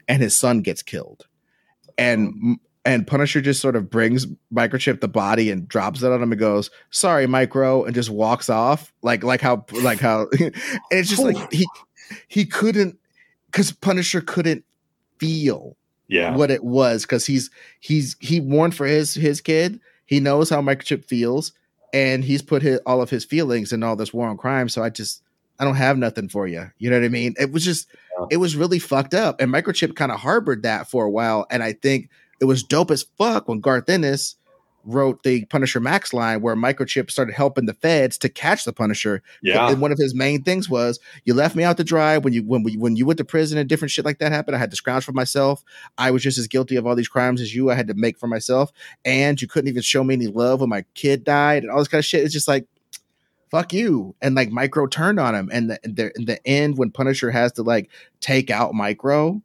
and his son gets killed. And and Punisher just sort of brings Microchip the body and drops it on him and goes, "Sorry, Micro," and just walks off. Like like how like how it's just like he he couldn't because Punisher couldn't feel
yeah.
what it was because he's he's he warned for his his kid. He knows how Microchip feels, and he's put his, all of his feelings in all this war on crime. So I just I don't have nothing for you. You know what I mean? It was just
Yeah.
it was really fucked up, and Microchip kind of harbored that for a while, and I think it was dope as fuck when Garth Ennis wrote the Punisher Max line where Microchip started helping the feds to catch the Punisher.
yeah
And one of his main things was you left me out to dry when you when we when you went to prison and different shit like that happened. I had to scrounge for myself. I was just as guilty of all these crimes as you. I had to make for myself, and you couldn't even show me any love when my kid died and all this kind of shit. It's just like. Fuck you, and like Micro turned on him, and the, the the end when Punisher has to like take out Micro,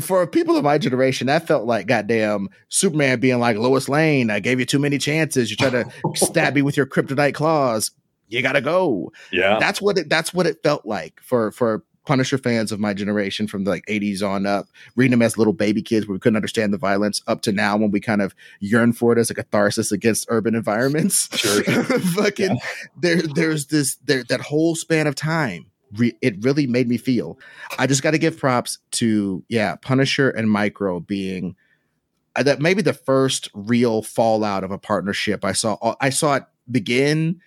for people of my generation, that felt like goddamn Superman being like Lois Lane. I gave you too many chances. You try to stab me with your kryptonite claws. You gotta go.
yeah
That's what it. That's what it felt like for for Punisher fans of my generation from the like 80s on up, reading them as little baby kids where we couldn't understand the violence, up to now when we kind of yearn for it as a catharsis against urban environments.
Sure.
Fucking
Yeah.
there, there's this there that whole span of time. Re, it really made me feel. I just got to give props to yeah, Punisher and Micro being uh, that maybe the first real fallout of a partnership I saw. I saw it begin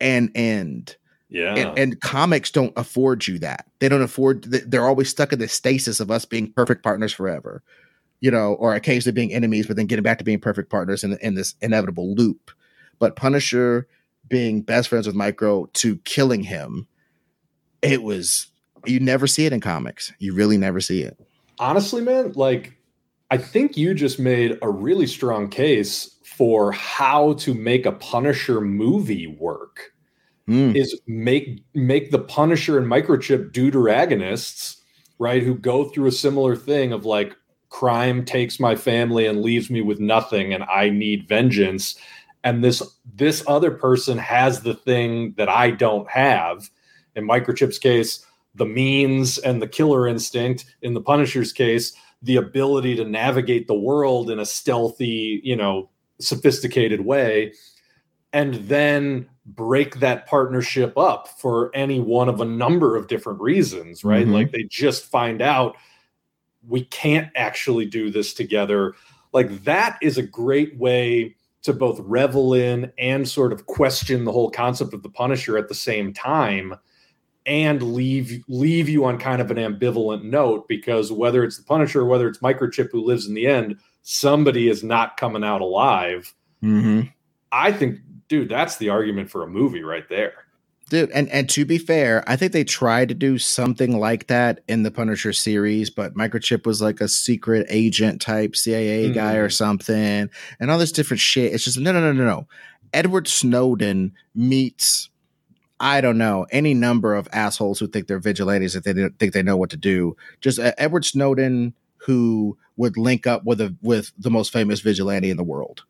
and end
yeah
and, and comics don't afford you that they don't afford they're always stuck in the stasis of us being perfect partners forever you know or occasionally being enemies but then getting back to being perfect partners in, in this inevitable loop but punisher being best friends with micro to killing him it was you never see it in comics you really never see it
honestly, man, like I think you just made a really strong case for how to make a Punisher movie work.
Hmm.
Is make make the Punisher and Microchip deuteragonists, right? Who go through a similar thing of like crime takes my family and leaves me with nothing, and I need vengeance. And this this other person has the thing that I don't have. In Microchip's case, the means and the killer instinct. In the Punisher's case, the ability to navigate the world in a stealthy, you know, sophisticated way, and then break that partnership up for any one of a number of different reasons, right?
Mhm.
Like they just find out we can't actually do this together. Like that is a great way to both revel in and sort of question the whole concept of the Punisher at the same time and leave leave you on kind of an ambivalent note because whether it's the Punisher or whether it's Microchip who lives in the end, somebody is not coming out alive.
mm-hmm.
I think, dude, that's the argument for a movie right there.
Dude, and and to be fair, I think they tried to do something like that in the Punisher series, but Microchip was like a secret agent type CIA guy or something, and all this different shit. It's just no, no, no, no, no. Edward Snowden meets, I don't know, any number of assholes who think they're vigilantes that they don't think they know what to do. Just uh, Edward Snowden who would link up with a with the most famous vigilante in the world.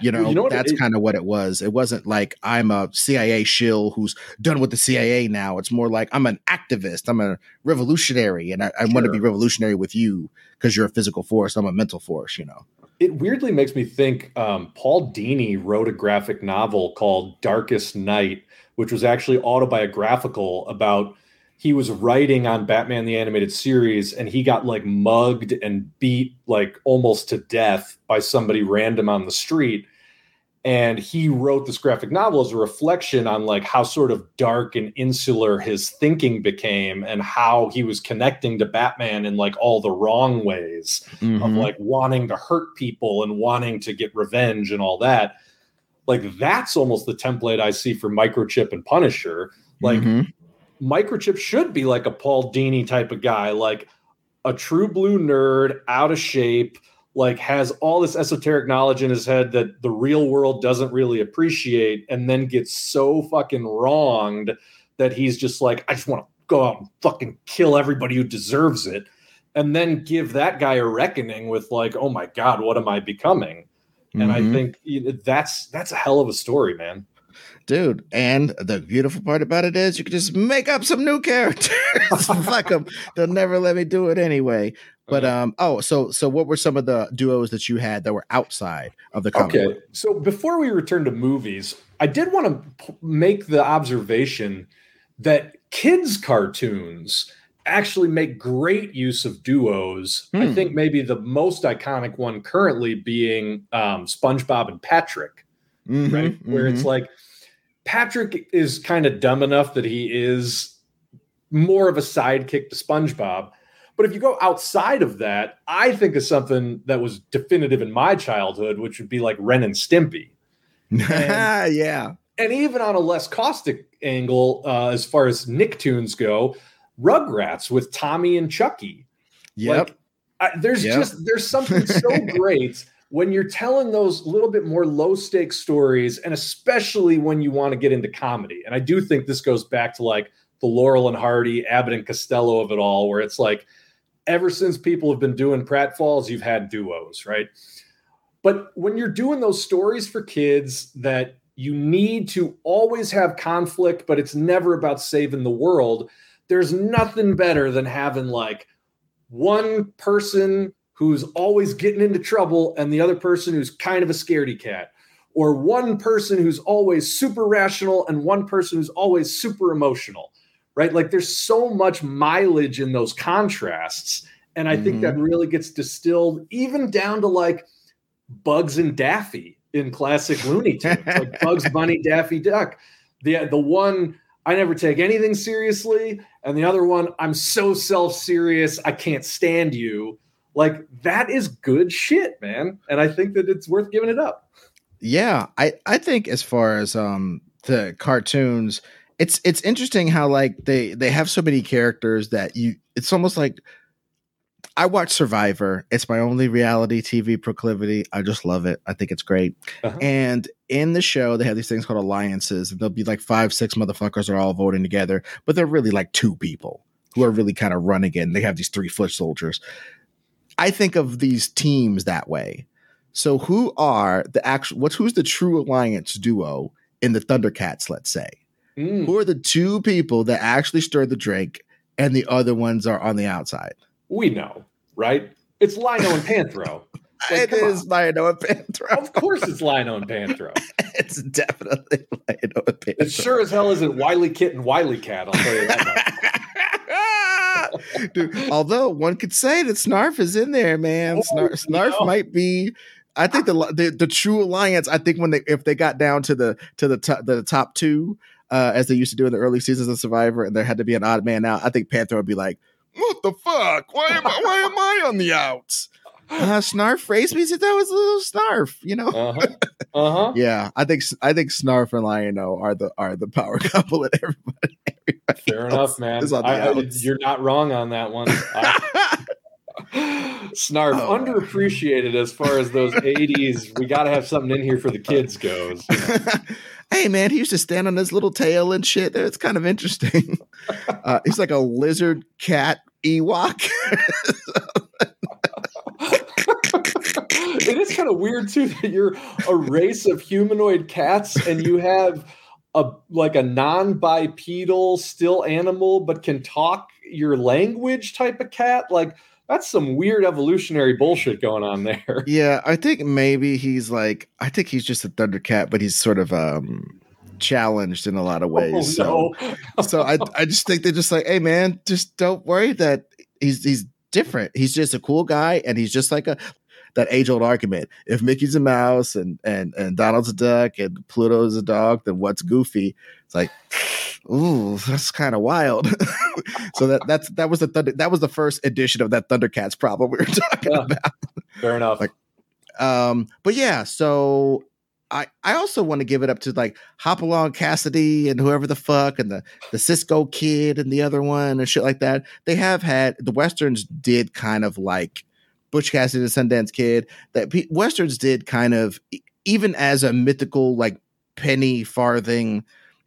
You know,
You know
that's kind of what it was. It wasn't like I'm a CIA shill who's done with the CIA now. It's more like I'm an activist. I'm a revolutionary, and I, I want to be revolutionary with you because you're a physical force. I'm a mental force. You know.
It weirdly makes me think um, Paul Dini wrote a graphic novel called Darkest Night, which was actually autobiographical about he was writing on Batman the Animated Series and he got like mugged and beat like almost to death by somebody random on the street. and he wrote this graphic novel as a reflection on like how sort of dark and insular his thinking became and how he was connecting to batman in like all the wrong ways mm-hmm. of like wanting to hurt people and wanting to get revenge and all that like that's almost the template i see for microchip and punisher like mm-hmm. microchip should be like a paul dini type of guy like a true blue nerd out of shape like has all this esoteric knowledge in his head that the real world doesn't really appreciate and then gets so fucking wronged that he's just like i just want to go out and fucking kill everybody who deserves it and then give that guy a reckoning with like oh my god what am i becoming and mm-hmm. i think that's that's a hell of a story man
dude. And the beautiful part about it is you can just make up some new characters. Fuck them. They'll never let me do it anyway. But uh-huh. um, oh, so so what were some of the duos that you had that were outside of the comic? Okay,
so before we return to movies, I did want to p- make the observation that kids' cartoons actually make great use of duos. Hmm. I think maybe the most iconic one currently being um, SpongeBob and Patrick, mm-hmm, right? Where mm-hmm. it's like Patrick is kind of dumb enough that he is more of a sidekick to SpongeBob. But if you go outside of that, I think of something that was definitive in my childhood, which would be like Ren and Stimpy.
And, yeah.
And even on a less caustic angle, uh, as far as Nicktoons go, Rugrats with Tommy and Chucky.
Yep. Like,
I, there's yep. just there's something so great when you're telling those little bit more low stakes stories, and especially when you want to get into comedy. And I do think this goes back to like the Laurel and Hardy, Abbott and Costello of it all, where it's like ever since people have been doing pratfalls, you've had duos, right? But when you're doing those stories for kids that you need to always have conflict, but it's never about saving the world, there's nothing better than having like one person who's always getting into trouble and the other person who's kind of a scaredy cat or one person who's always super rational and one person who's always super emotional right like there's so much mileage in those contrasts and i mm-hmm. think that mm-hmm. really gets distilled even down to like bugs and daffy in classic looney tunes like bugs bunny daffy duck the the one I never take anything seriously. And the other one, I'm so self serious, I can't stand you. Like that is good shit, man. And I think that it's worth giving it up.
Yeah, I I think as far as um the cartoons, it's it's interesting how like they they have so many characters that you it's almost like I watch Survivor. It's my only reality TV proclivity. I just love it. I think it's great. Uh-huh. And in the show, they have these things called alliances, and there'll be like five, six motherfuckers are all voting together, but they're really like two people who are really kind of running it. And they have these three foot soldiers. I think of these teams that way. So who are the actual what's who's the true alliance duo in the Thundercats, let's say? Mm. Who are the two people that actually stir the drink and the other ones are on the outside?
We know, right? It's Lion-O and Panthro.
Like, it is Lion-O and Panthro.
Of course it's Lion-O and Panthro.
it's definitely Lion-O and Panthro.
It sure as hell isn't WilyKit and WilyKat, I'll tell you that
Dude, although one could say that Snarf is in there, man. Oh, Snarf, Snarf might be. I think the, the, the true alliance. I think when they if they got down to the to the top the top two, uh, as they used to do in the early seasons of Survivor, and there had to be an odd man out. I think Panthro would be like, "What the fuck? Why am I, why am I on the outs?" Uh, Snarf raised me since I was a little Snarf, you know.
Uh-huh. Uh-huh.
yeah, I think I think Snarf and Lion-O are the are the power couple that everybody. everybody
Fair enough, man. I, I, you're not wrong on that one. Snarf oh, underappreciated as far as those 80s. We got to have something in here for the kids goes. You know?
hey man, he used to stand on his little tail and shit. It's kind of interesting. Uh, he's like a lizard cat Ewok.
It is kind of weird too that you're a race of humanoid cats and you have a like a non-bipedal still animal but can talk your language type of cat? Like that's some weird evolutionary bullshit going on there.
Yeah i think maybe he's like i think he's just a thundercat but he's sort of um challenged in a lot of ways oh, no. so so i i just think they're just like hey man just don't worry that he's he's different he's just a cool guy and he's just like a that age old argument. If Mickey's a mouse and and and Donald's a duck and Pluto's a dog, then what's Goofy? It's like, ooh, that's kind of wild. so that that's that was the thunder, that was the first edition of that Thundercats problem we were talking yeah, about.
Fair enough.
Like, um, but yeah, so I, I also want to give it up to like Hopalong Cassidy and whoever the fuck and the the Cisco kid and the other one and shit like that. They have had the westerns did kind of like Butch Cassidy the Sundance Kid. That westerns did kind of even as a mythical like penny farthing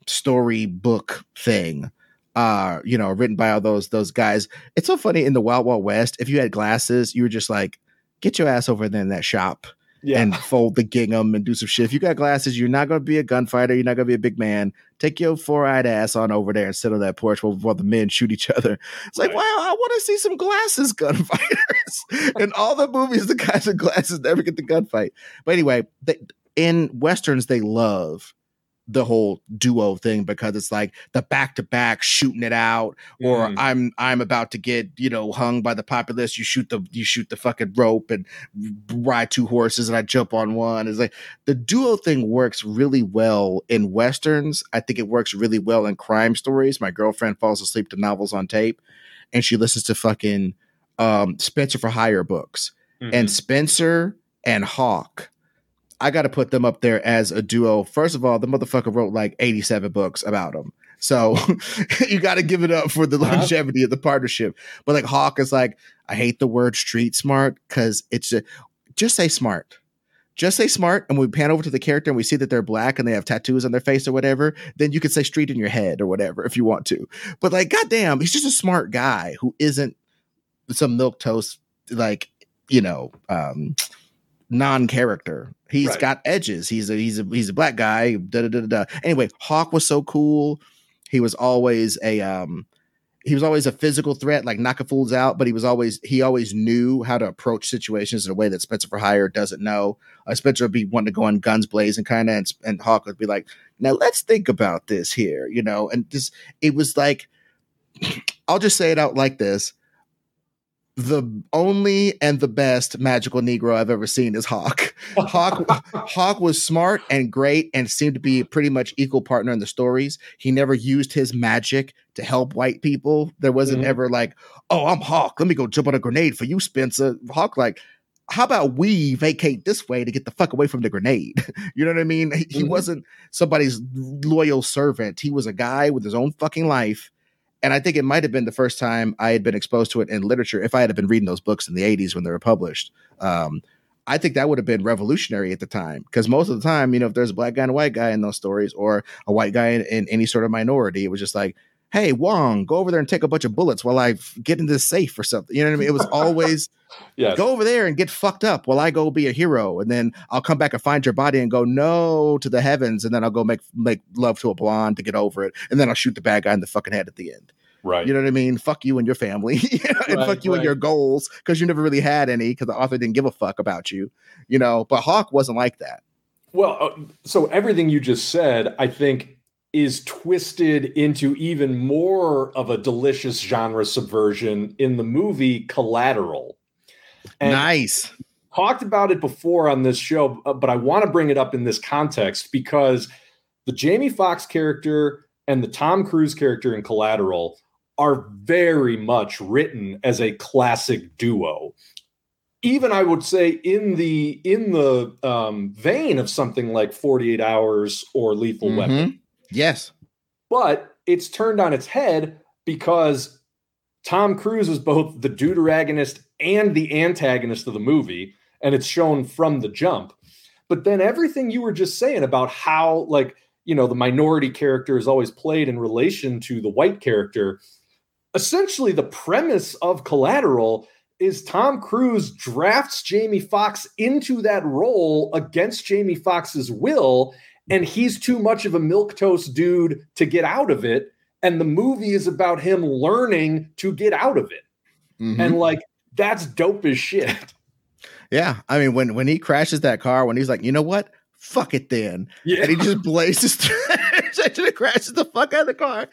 story book thing. Uh, you know, written by all those those guys. It's so funny in the Wild Wild West. If you had glasses, you were just like, get your ass over there in that shop yeah. and fold the gingham and do some shit. If you got glasses, you're not going to be a gunfighter. You're not going to be a big man. Take your four eyed ass on over there and sit on that porch while, while the men shoot each other. It's like, right. wow, I want to see some glasses gunfighters. in all the movies, the guys with glasses never get the gunfight. But anyway, they, in westerns, they love the whole duo thing because it's like the back to back shooting it out or mm. i'm i'm about to get you know hung by the populace you shoot the you shoot the fucking rope and ride two horses and i jump on one it's like the duo thing works really well in westerns i think it works really well in crime stories my girlfriend falls asleep to novels on tape and she listens to fucking um spencer for hire books mm-hmm. and spencer and hawk I got to put them up there as a duo. First of all, the motherfucker wrote like 87 books about them. So you got to give it up for the uh-huh. longevity uh-huh. of the partnership. But like Hawk is like, I hate the word street smart because it's a, just say smart. Just say smart, and we pan over to the character and we see that they're black and they have tattoos on their face or whatever. Then you could say street in your head or whatever if you want to. But like, goddamn, he's just a smart guy who isn't some milk toast like you know um non-character. He's right. got edges. He's a he's a he's a black guy. Da, da, da, da. Anyway, Hawk was so cool. He was always a um he was always a physical threat, like knocking fools out, but he was always he always knew how to approach situations in a way that Spencer for Hire doesn't know. Uh, Spencer would be wanting to go on guns blazing kind of, and, and Hawk would be like, "Now let's think about this here," you know. And just it was like, I'll just say it out like this: the only and the best magical Negro I've ever seen is Hawk. Hawk Hawk was smart and great and seemed to be pretty much equal partner in the stories. He never used his magic to help white people. There wasn't mm-hmm. ever like, oh, I'm Hawk. Let me go jump on a grenade for you, Spencer. Hawk like, how about we vacate this way to get the fuck away from the grenade? you know what I mean? He, mm-hmm. he wasn't somebody's loyal servant. He was a guy with his own fucking life and I think it might have been the first time I had been exposed to it in literature. If I had been reading those books in the '80s when they were published, um, I think that would have been revolutionary at the time. Because most of the time, you know, if there's a black guy and a white guy in those stories, or a white guy in, in any sort of minority, it was just like, "Hey, Wong, go over there and take a bunch of bullets while I get into the safe or something." You know what I mean? It was always. yes. Go over there and get fucked up while I go be a hero, and then I'll come back and find your body and go no to the heavens, and then I'll go make make love to a blonde to get over it, and then I'll shoot the bad guy in the fucking head at the end.
Right.
You know what I mean? Fuck you and your family, and right, fuck you right. and your goals because you never really had any because the author didn't give a fuck about you. You know, but Hawk wasn't like that.
Well, uh, so everything you just said, I think is twisted into even more of a delicious genre subversion in the movie Collateral.
And nice.
Talked about it before on this show, uh, but I want to bring it up in this context because the Jamie Foxx character and the Tom Cruise character in Collateral are very much written as a classic duo. Even I would say in the in the um, vein of something like 48 Hours or Lethal mm-hmm. Weapon.
Yes.
But it's turned on its head because Tom Cruise is both the deuteragonist and the antagonist of the movie, and it's shown from the jump. But then everything you were just saying about how, like, you know, the minority character is always played in relation to the white character. Essentially, the premise of Collateral is Tom Cruise drafts Jamie Foxx into that role against Jamie Foxx's will, and he's too much of a milk toast dude to get out of it. And the movie is about him learning to get out of it. Mm-hmm. And like that's dope as shit.
Yeah. I mean, when when he crashes that car, when he's like, you know what? fuck it then. Yeah. And he just blazes through crashes the fuck out of the car.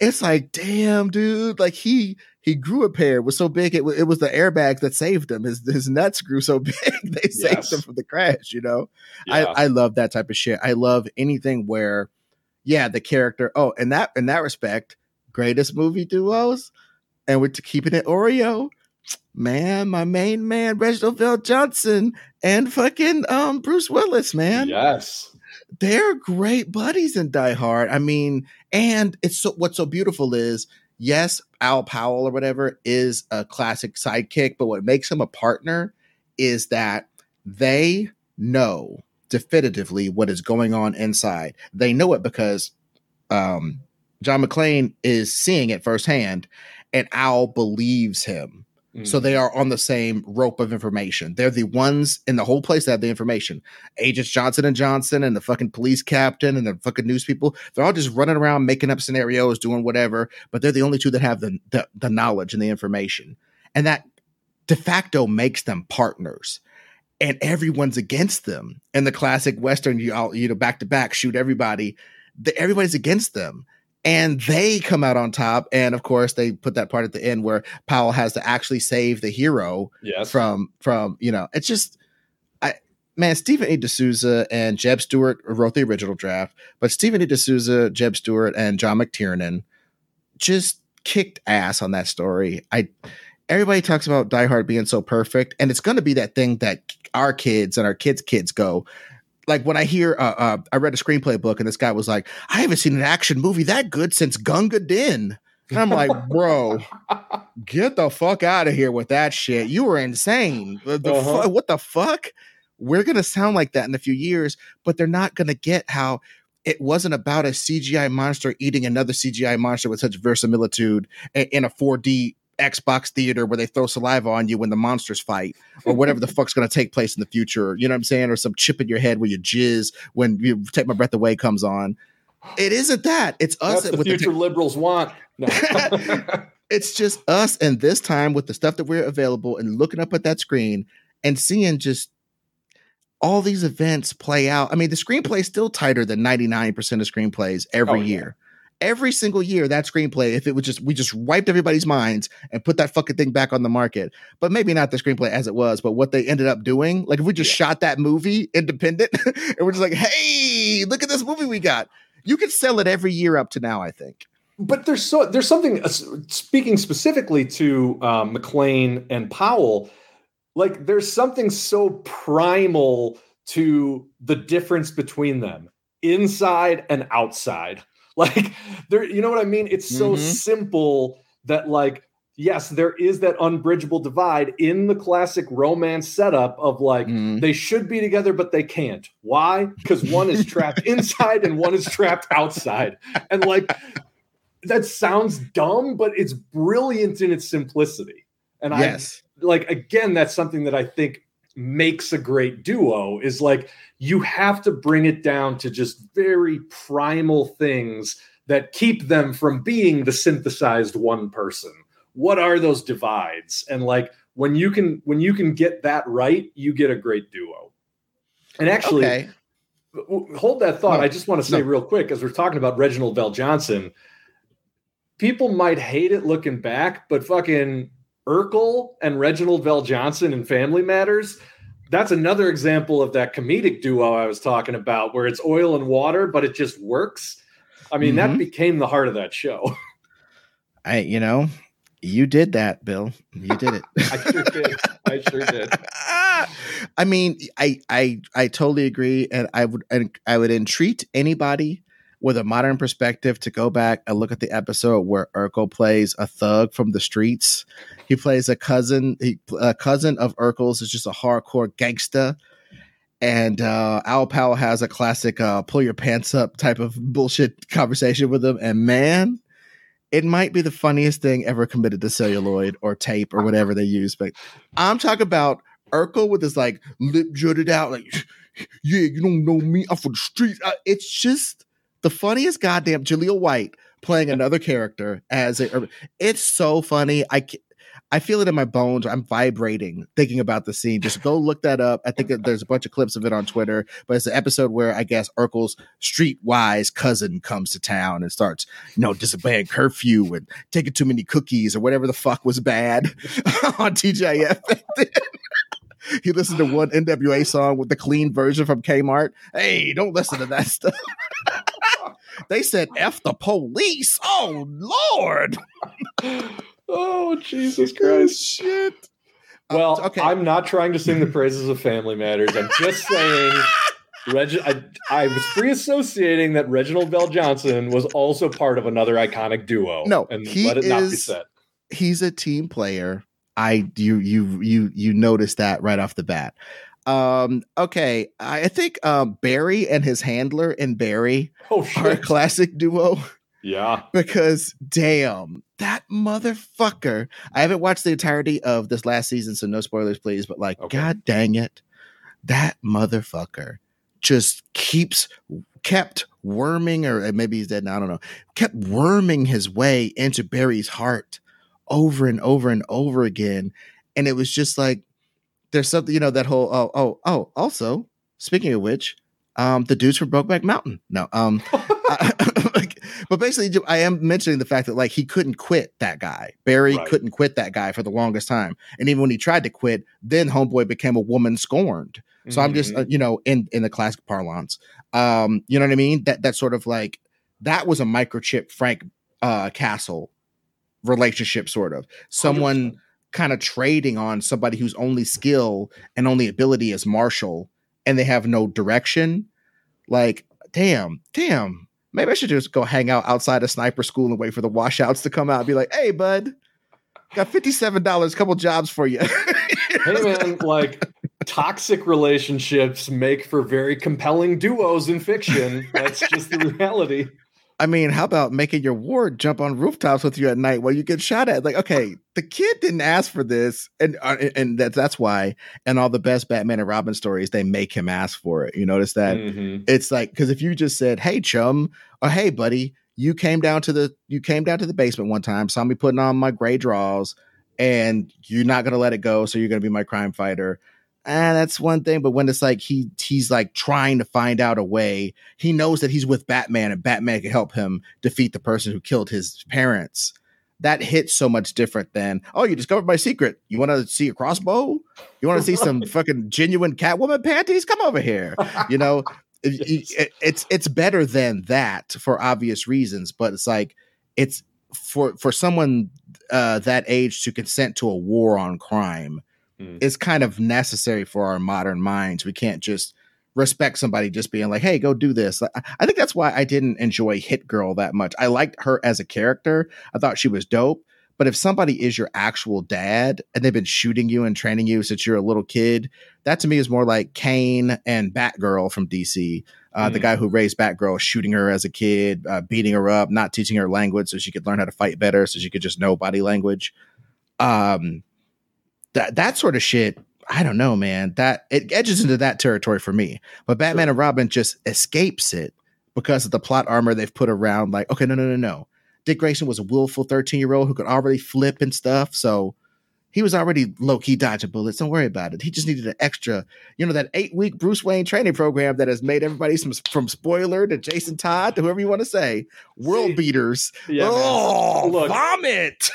It's like, damn, dude. Like he he grew a pair. Was so big, it, it was the airbags that saved him. His his nuts grew so big, they saved him from the crash. You know,
Yeah.
I I love that type of shit. I love anything where, yeah, the character. Oh, in that in that respect, greatest movie duos, and we're keeping it Oreo. Man, my main man, Reginald VelJohnson and fucking um Bruce Willis, man
yes.
they're great buddies in Die Hard. I mean, and it's so what's so beautiful is yes, Al Powell or whatever is a classic sidekick, but what makes him a partner is that they know definitively what is going on inside. They know it because um, John McClane is seeing it firsthand, and Al believes him. So
Mm.
they are on the same rope of information. They're the ones in the whole place that have the information. Agents Johnson and Johnson and the fucking police captain and the fucking news people. They're all just running around making up scenarios, doing whatever. But they're the only two that have the the, the knowledge and the information, and that de facto makes them partners. And everyone's against them. In the classic western, you all you know back to back shoot everybody. The, everybody's against them and they come out on top. And of course, they put that part at the end where Powell has to actually save the hero
yes.
from from you know. It's just, I man, Stephen E. D'Souza and Jeb Stewart wrote the original draft, but Stephen E. D'Souza, Jeb Stewart, and John McTiernan just kicked ass on that story. I everybody talks about Die Hard being so perfect, and it's going to be that thing that our kids and our kids' kids go. Like when I hear, uh, uh, I read a screenplay book, and this guy was like, "I haven't seen an action movie that good since Gunga Din." And I'm like, bro, get the fuck out of here with that shit. You were insane. The, the
Uh-huh.
fu- what the fuck? We're gonna sound like that in a few years, but they're not gonna get how it wasn't about a CGI monster eating another CGI monster with such verisimilitude in a 4D Xbox theater where they throw saliva on you when the monsters fight, or whatever the fuck's gonna take place in the future. You know what I'm saying? Or some chip in your head where you jizz when you take my breath away comes on. It isn't that. It's us
That's the
with the
future liberals want. No.
it's just us and this time with the stuff that we're available and looking up at that screen and seeing just all these events play out. I mean, the screenplay is still tighter than 99% of screenplays every
Oh, yeah.
year. Every single year, that screenplay, if it was just, we just wiped everybody's minds and put that fucking thing back on the market. But maybe not the screenplay as it was, but what they ended up doing. Like if we just shot that movie independent and we're just like, hey, look at this movie we got. You could sell it every year up to now, I think.
but there's so there's something uh, speaking specifically to um, McClane and Powell. Like there's something so primal to the difference between them, inside and outside. Like there, you know what I mean? It's so
Mhm.
simple that like yes, there is that unbridgeable divide in the classic romance setup of like
Mhm.
they should be together but they can't. Why? Because one is trapped inside and one is trapped outside. And like that sounds dumb, but it's brilliant in its simplicity. And
Yes.
I like again, that's something that I think makes a great duo is like you have to bring it down to just very primal things that keep them from being the synthesized one person. What are those divides? And like when you can when you can get that right, you get a great duo. And actually,
okay.
hold that thought.
No,
I just want to say
no.
real quick, as we're talking about Reginald VelJohnson, people might hate it looking back, but fucking Urkel and Reginald VelJohnson in Family Matters, that's another example of that comedic duo I was talking about, where it's oil and water, but it just works. I mean, that
Mhm.
became the heart of that show.
I, you know, you did that, Bill. You did it.
I sure did. I sure did.
I mean, I, I, I totally agree, and I would, and I would entreat anybody with a modern perspective to go back and look at the episode where Urkel plays a thug from the streets. He plays a cousin. He, a cousin of Urkel's is just a hardcore gangster. And uh, Al Powell has a classic uh, pull your pants up type of bullshit conversation with him. And man, it might be the funniest thing ever committed to celluloid or tape or whatever they use. But I'm talking about Urkel with his like lip jutted out, like, yeah, you don't know me. I'm from the streets. Uh, it's just the funniest goddamn Jaleel White playing another character as a. It's so funny. I I feel it in my bones. I'm vibrating thinking about the scene. Just go look that up. I think there's a bunch of clips of it on Twitter, but it's an episode where I guess Urkel's streetwise cousin comes to town and starts, you know, disobeying curfew and taking too many cookies or whatever the fuck was bad on TJF. he listened to one NWA song with the clean version from Kmart. Hey, don't listen to that stuff. they said F the police. Oh Lord.
Oh Jesus Christ.
Shit.
Well, uh, okay. I'm not trying to sing the praises of Family Matters. I'm just saying Reg- I, I, was free associating that Reginald VelJohnson was also part of another iconic duo.
No, and he let it is, not be said. He's a team player. I you you you you noticed that right off the bat. Um, okay, I think um, Barry and his handler and Barry oh, are a classic duo.
Yeah,
because damn that motherfucker! I haven't watched the entirety of this last season, so no spoilers, please. But like, okay. god dang it, that motherfucker just keeps kept worming, or maybe he's dead now. I don't know. Kept worming his way into Barry's heart over and over and over again. And it was just like, there's something, you know, that whole, oh, oh, oh, also, speaking of which, um, the dudes from Brokeback Mountain. No, um, I, like, but basically, I am mentioning the fact that like he couldn't quit that guy. Barry right. couldn't quit that guy for the longest time, and even when he tried to quit, then Homeboy became a woman scorned. So mm-hmm. I'm just, uh, mm-hmm. you know, in in the classic parlance, um, you know what I mean? That that sort of like that was a microchip Frank uh, Castle relationship, sort of. Someone kind of trading on somebody whose only skill and only ability is martial and they have no direction. Like, damn, damn. Maybe I should just go hang out outside of sniper school and wait for the washouts to come out and be like, hey, bud, got $57, couple jobs for you.
hey, man, like toxic relationships make for very compelling duos in fiction. That's just the reality.
I mean, how about making your ward jump on rooftops with you at night while you get shot at? Like, okay, the kid didn't ask for this, and uh, and that's that's why. And all the best Batman and Robin stories, they make him ask for it. You notice that? Mm-hmm. It's like because if you just said, "Hey, chum," or "Hey, buddy," you came down to the you came down to the basement one time, saw me putting on my gray draws, and you're not gonna let it go, so you're gonna be my crime fighter ah, that's one thing. But when it's like he he's like trying to find out a way, he knows that he's with Batman and Batman can help him defeat the person who killed his parents. That hits so much different than oh, you discovered my secret. You want to see a crossbow? You want to see some fucking genuine Catwoman panties? Come over here. You know, yes. it, it's it's better than that for obvious reasons. But it's like it's for for someone uh, that age to consent to a war on crime mm. is kind of necessary for our modern minds. We can't just respect somebody just being like, "Hey, go do this." I think that's why I didn't enjoy Hit Girl that much. I liked her as a character. I thought she was dope. But if somebody is your actual dad and they've been shooting you and training you since you're a little kid, that to me is more like Cain and Batgirl from DC. Uh, mm. The guy who raised Batgirl, shooting her as a kid, uh, beating her up, not teaching her language so she could learn how to fight better, so she could just know body language. Um, that that sort of shit I don't know, man. That it edges into that territory for me. But Batman sure. and Robin just escapes it because of the plot armor they've put around. Like, okay, no, no, no, no. Dick Grayson was a willful thirteen year old who could already flip and stuff. So he was already low key dodging bullets. Don't worry about it. He just needed an extra, you know, that eight week Bruce Wayne training program that has made everybody from, from spoiler to Jason Todd to whoever you want to say world beaters. Yeah, oh, look, vomit.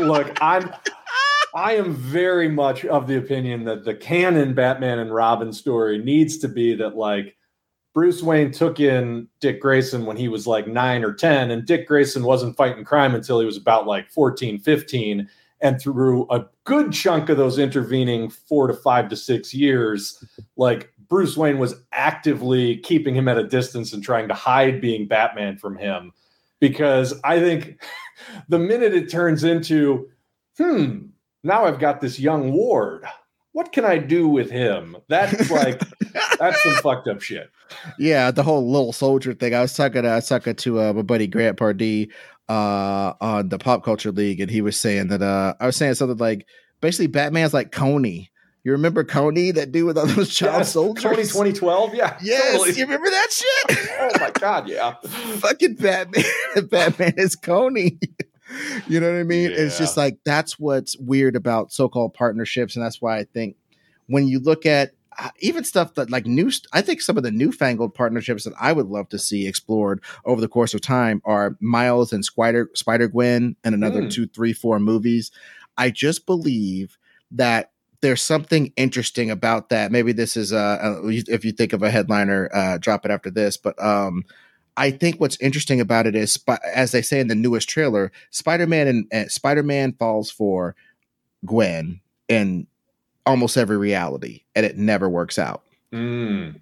look, I'm I am very much of the opinion that the canon Batman and Robin story needs to be that like Bruce Wayne took in Dick Grayson when he was like 9 or 10 and Dick Grayson wasn't fighting crime until he was about like 14, 15 and through a good chunk of those intervening 4 to 5 to 6 years like Bruce Wayne was actively keeping him at a distance and trying to hide being Batman from him. Because I think the minute it turns into hmm now I've got this young ward. What can I do with him? That's like that's some fucked up shit.
Yeah, the whole little soldier thing. I was talking, I was talking to uh, my buddy Grant Pardee uh, on the Pop Culture League, and he was saying that uh, I was saying something like basically Batman's like Kony. You remember Kony, that dude with all those child yes, soldiers?
Kony 2012? Yeah.
Yes. Totally. You remember that shit?
oh my God, yeah.
Fucking Batman. Batman is Kony. you know what I mean? Yeah. It's just like that's what's weird about so-called partnerships, and that's why I think when you look at uh, even stuff that like new, I think some of the newfangled partnerships that I would love to see explored over the course of time are Miles and Spider Spider Gwen and another mm. two, three, four movies. I just believe that there's something interesting about that. Maybe this is uh, if you think of a headliner, uh, drop it after this. But um, I think what's interesting about it is, as they say in the newest trailer, Spider-Man and uh, Spider-Man falls for Gwen in almost every reality, and it never works out.
Mm.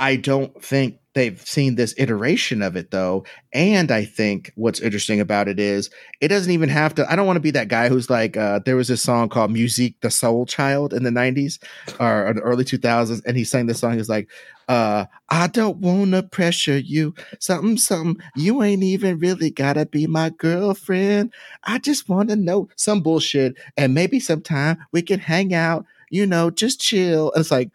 I don't think they've seen this iteration of it though. And I think what's interesting about it is it doesn't even have to. I don't want to be that guy who's like, uh, there was this song called Musiq the Soulchild in the 90s or the early 2000s. And he sang this song. He's like, uh, I don't want to pressure you. Something, something. You ain't even really got to be my girlfriend. I just want to know some bullshit. And maybe sometime we can hang out, you know, just chill. And it's like,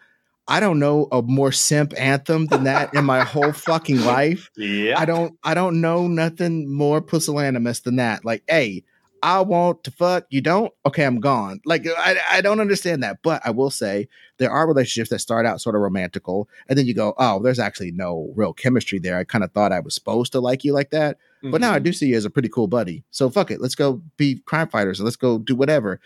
I don't know a more simp anthem than that in my whole fucking life.
Yeah.
I don't I don't know nothing more pusillanimous than that. Like, hey, I want to fuck, you don't? Okay, I'm gone. Like I I don't understand that. But I will say there are relationships that start out sort of romantical, and then you go, Oh, there's actually no real chemistry there. I kind of thought I was supposed to like you like that. Mm-hmm. But now I mm-hmm. do see you as a pretty cool buddy. So fuck it. Let's go be crime fighters and let's go do whatever.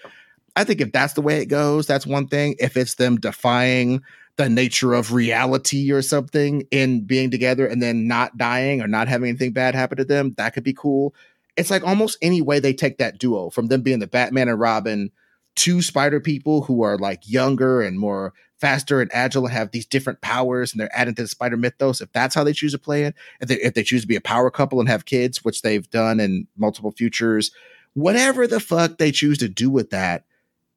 I think if that's the way it goes, that's one thing. If it's them defying the nature of reality or something in being together and then not dying or not having anything bad happen to them, that could be cool. It's like almost any way they take that duo from them being the Batman and Robin to spider people who are like younger and more faster and agile and have these different powers and they're adding to the spider mythos if that's how they choose to play it if they, if they choose to be a power couple and have kids which they've done in multiple futures whatever the fuck they choose to do with that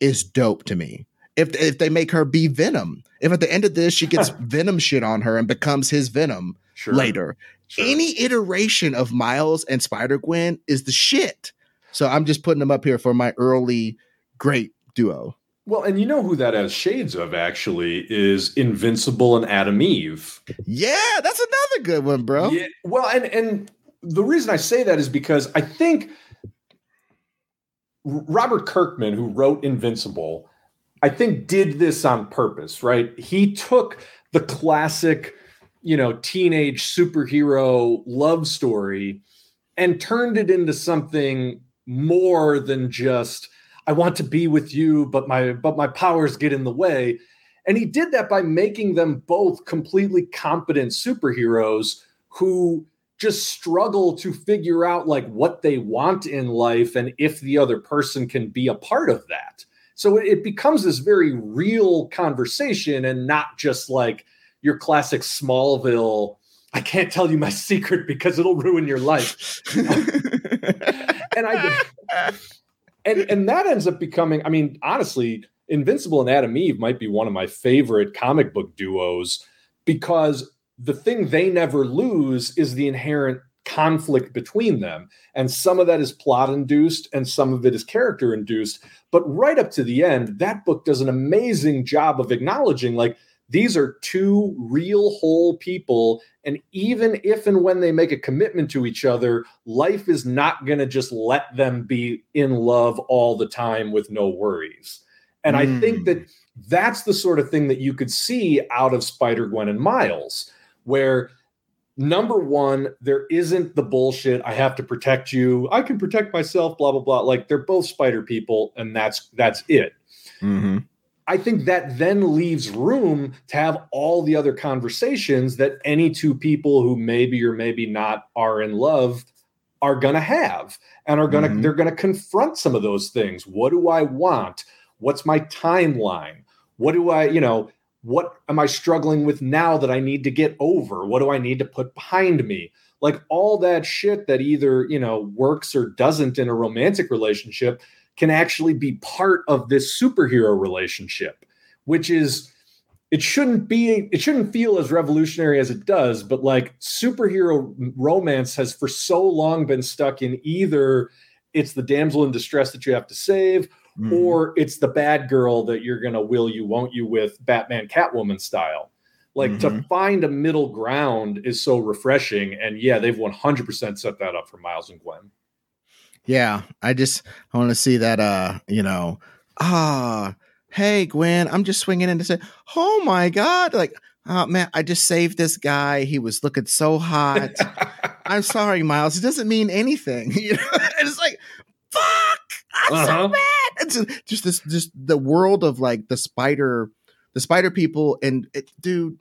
is dope to me if if they make her be Venom. If at the end of this she gets Venom shit on her and becomes his Venom sure. later. Sure. Any iteration of Miles and Spider Gwen is the shit. So I'm just putting them up here for my early great duo.
Well, and you know who that has shades of actually is Invincible and Atom Eve.
Yeah, that's another good one, bro.
Yeah. Well, and and the reason I say that is because I think Robert Kirkman, who wrote Invincible, I think did this on purpose, right? He took the classic, you know, teenage superhero love story and turned it into something more than just I want to be with you, but my but my powers get in the way. And he did that by making them both completely competent superheroes who just struggle to figure out like what they want in life and if the other person can be a part of that. So it becomes this very real conversation and not just like your classic Smallville. I can't tell you my secret because it'll ruin your life. and I and and that ends up becoming, I mean, honestly, Invincible and Atom Eve might be one of my favorite comic book duos because the thing they never lose is the inherent conflict between them. And some of that is plot induced and some of it is character induced. But right up to the end, that book does an amazing job of acknowledging like these are two real whole people. And even if and when they make a commitment to each other, life is not going to just let them be in love all the time with no worries. And mm. I think that hmm. that's the sort of thing that you could see out of Spider Gwen and Miles, where number one, there isn't the bullshit. I have to protect you. I can protect myself. Blah blah blah. Like they're both spider people, and that's that's it.
Mm-hmm.
I think that then leaves room to have all the other conversations that any two people who maybe or maybe not are in love are going to have and are going to mm-hmm. they're going to confront some of those things. What do I want? What's my timeline? What do I, you know, what am I struggling with now that I need to get over? What do I need to put behind me? Like all that shit that either, you know, works or doesn't in a romantic relationship can actually be part of this superhero relationship, which is it shouldn't be it shouldn't feel as revolutionary as it does, but like superhero romance has for so long been stuck in either it's the damsel in distress that you have to save mm-hmm. or it's the bad girl that you're going to will you, won't you with Batman Catwoman style. Like mm-hmm. to find a middle ground is so refreshing. And yeah, they've 100% set that up for Miles and Gwen.
Yeah, I just I want to see that. Uh, you know, ah, hey Gwen, I'm just swinging in to say, oh my god, like, oh man, I just saved this guy. He was looking so hot. I'm sorry, Miles. It doesn't mean anything. You know, it's like, fuck, I'm uh-huh. so mad. It's just, just this, just the world of like the spider, the spider people, and it, dude.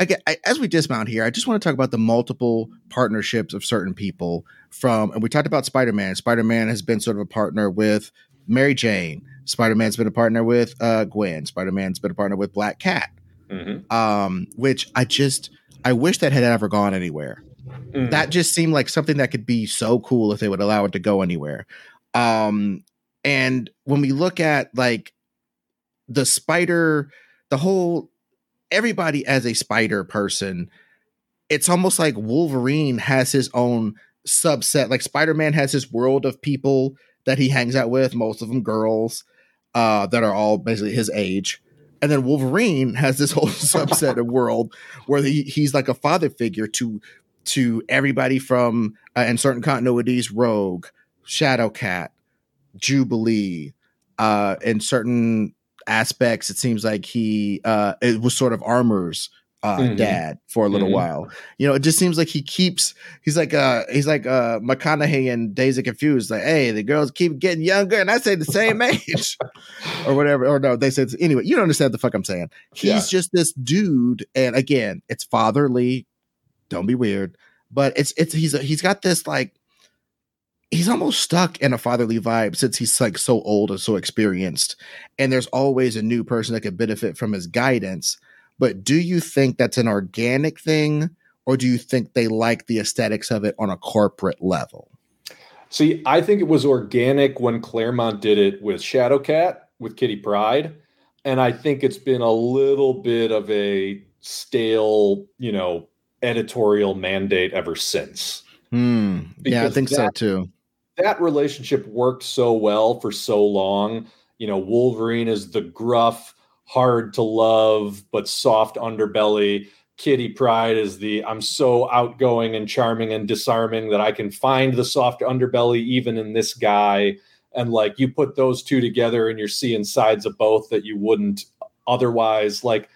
Again, I, as we dismount here, I just want to talk about the multiple partnerships of certain people from, and we talked about Spider Man. Spider Man has been sort of a partner with Mary Jane. Spider Man's been a partner with uh, Gwen. Spider Man's been a partner with Black Cat. Mm-hmm. Um, which I just I wish that had ever gone anywhere. Mm-hmm. That just seemed like something that could be so cool if they would allow it to go anywhere. Um, and when we look at like the spider, the whole everybody as a spider person, it's almost like Wolverine has his own subset. Like Spider Man has his world of people that he hangs out with, most of them girls, uh, that are all basically his age. And then Wolverine has this whole subset of world where he, he's like a father figure to to everybody from uh, in certain continuities, Rogue, Shadowcat, Jubilee. Uh, in certain aspects, it seems like he uh, it was sort of Armor's uh, mm-hmm. dad for a little mm-hmm. while. You know, it just seems like he keeps he's like uh he's like uh McConaughey and Dazed and Confused, like, hey, the girls keep getting younger and I say the same age. or whatever. Or no, they said anyway, you don't understand the fuck I'm saying. He's yeah. just this dude, and again, it's fatherly. Don't be weird. But it's it's he's he's got this like he's almost stuck in a fatherly vibe since he's like so old and so experienced and there's always a new person that could benefit from his guidance but do you think that's an organic thing, or do you think they like the aesthetics of it on a corporate level?
See, I think it was organic when Claremont did it with Shadowcat, with Kitty Pryde. And I think it's been a little bit of a stale, you know, editorial mandate ever since.
Hmm. Yeah, I think that, so too.
That relationship worked so well for so long. You know, Wolverine is the gruff, hard to love but soft underbelly. Kitty Pryde is the I'm so outgoing and charming and disarming that I can find the soft underbelly even in this guy. And like you put those two together and you're seeing sides of both that you wouldn't otherwise. Like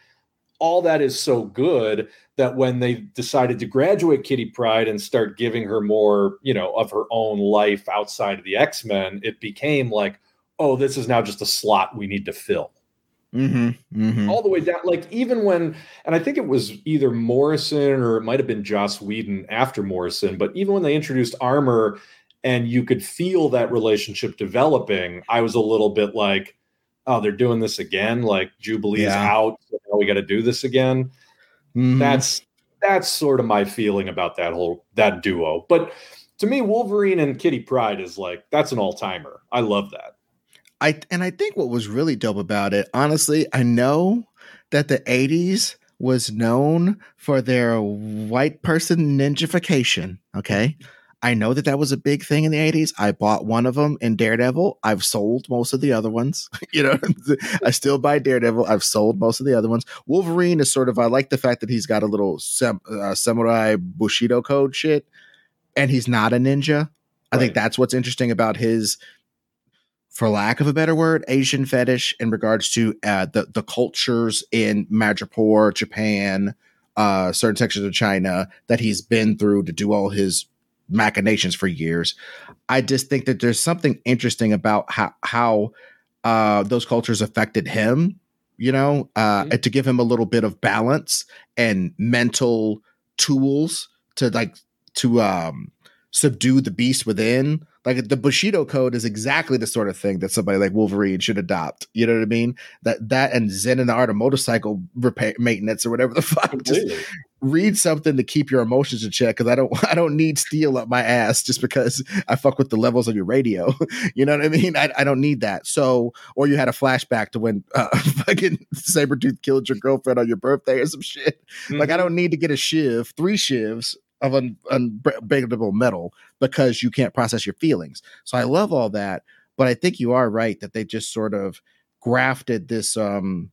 all that is so good that when they decided to graduate Kitty Pryde and start giving her more, you know, of her own life outside of the X Men, it became like, oh, this is now just a slot we need to fill.
Mm-hmm, mm-hmm.
all the way down. Like even when, and I think it was either Morrison or it might have been Joss Whedon after Morrison, but even when they introduced Armor and you could feel that relationship developing, I was a little bit like, oh, they're doing this again. Like Jubilee's yeah. out, so now we got to do this again. Mm-hmm. That's that's sort of my feeling about that whole that duo. But to me, Wolverine and Kitty Pryde is like that's an all timer. I love that.
I and I think what was really dope about it, honestly, I know that the 80s was known for their white person ninjification, okay? I know that that was a big thing in the 80s. I bought one of them in Daredevil. I've sold most of the other ones. you know, I still buy Daredevil. I've sold most of the other ones. Wolverine is sort of, I like the fact that he's got a little sem- uh, samurai Bushido code shit and he's not a ninja. I right. think that's what's interesting about his for lack of a better word, Asian fetish in regards to uh, the the cultures in Madripoor, Japan, uh, certain sections of China that he's been through to do all his machinations for years. I just think that there's something interesting about how how uh, those cultures affected him. You know, uh, mm-hmm. to give him a little bit of balance and mental tools to like to um, subdue the beast within like the Bushido code is exactly the sort of thing that somebody like Wolverine should adopt. You know what I mean? That that and Zen and the art of motorcycle repair maintenance or whatever the fuck. Just read something to keep your emotions in check because I don't I don't need steel up my ass just because I fuck with the levels of your radio. you know what I mean? I, I don't need that. So or you had a flashback to when uh, fucking Sabretooth killed your girlfriend on your birthday or some shit. Mm-hmm. Like I mm-hmm. don't need to get a shiv, three shivs of un, unbreakable metal because you can't process your feelings. So I love all that, but I think you are right that they just sort of grafted this um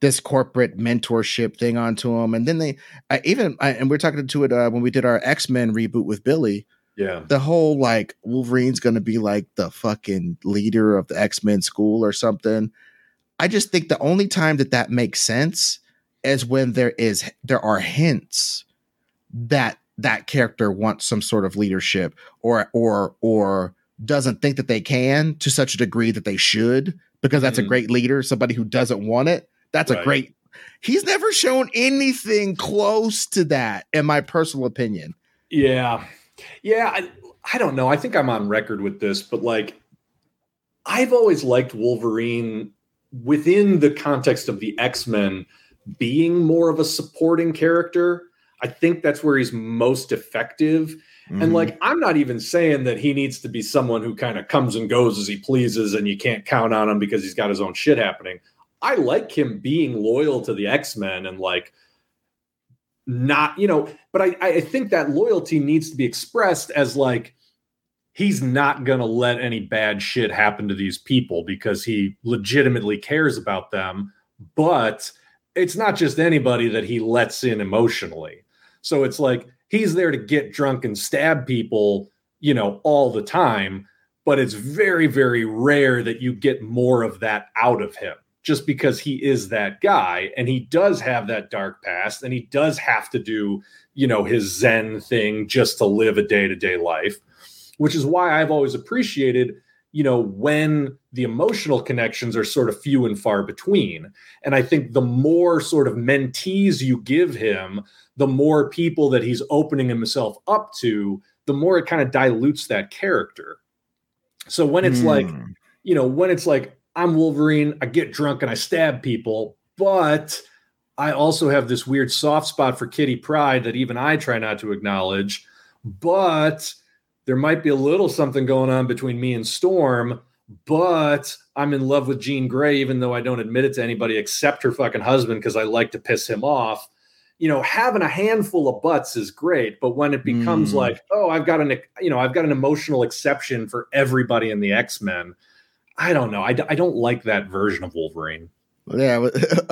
this corporate mentorship thing onto them, and then they I, even I, and we are talking to it uh, when we did our X Men reboot with Billy.
Yeah.
The whole like Wolverine's going to be like the fucking leader of the X Men school or something. I just think the only time that that makes sense is when there is there are hints that that character wants some sort of leadership or or or doesn't think that they can to such a degree that they should because that's
Mhm.
a great leader somebody who doesn't want it that's a great he's never shown anything close to that in my personal opinion
Yeah. Yeah. I, I don't know. I think I'm on record with this, but like, I've always liked Wolverine within the context of the X Men being more of a supporting character. I think that's where he's most effective.
Mm-hmm.
And like, I'm not even saying that he needs to be someone who kind of comes and goes as he pleases and you can't count on him because he's got his own shit happening. I like him being loyal to the X Men and like not, you know, but I, I think that loyalty needs to be expressed as like he's not going to let any bad shit happen to these people because he legitimately cares about them. But it's not just anybody that he lets in emotionally. So it's like he's there to get drunk and stab people, you know, all the time. But it's very, very rare that you get more of that out of him just because he is that guy and he does have that dark past and he does have to do, you know, his Zen thing just to live a day to day life, which is why I've always appreciated, you know, when the emotional connections are sort of few and far between. And I think the more sort of mentees you give him, the more people that he's opening himself up to, the more it kind of dilutes that character. So when it's like,
Hmm.
you know, when it's like, I'm Wolverine, I get drunk and I stab people, but I also have this weird soft spot for Kitty Pryde that even I try not to acknowledge. But there might be a little something going on between me and Storm, but I'm in love with Jean Grey, even though I don't admit it to anybody except her fucking husband because I like to piss him off. You know, having a handful of butts is great, but when it becomes
Mm.
like, oh, I've got an, you know, I've got an emotional exception for everybody in the X Men. I don't know. I, d- I don't like that version of Wolverine.
Yeah,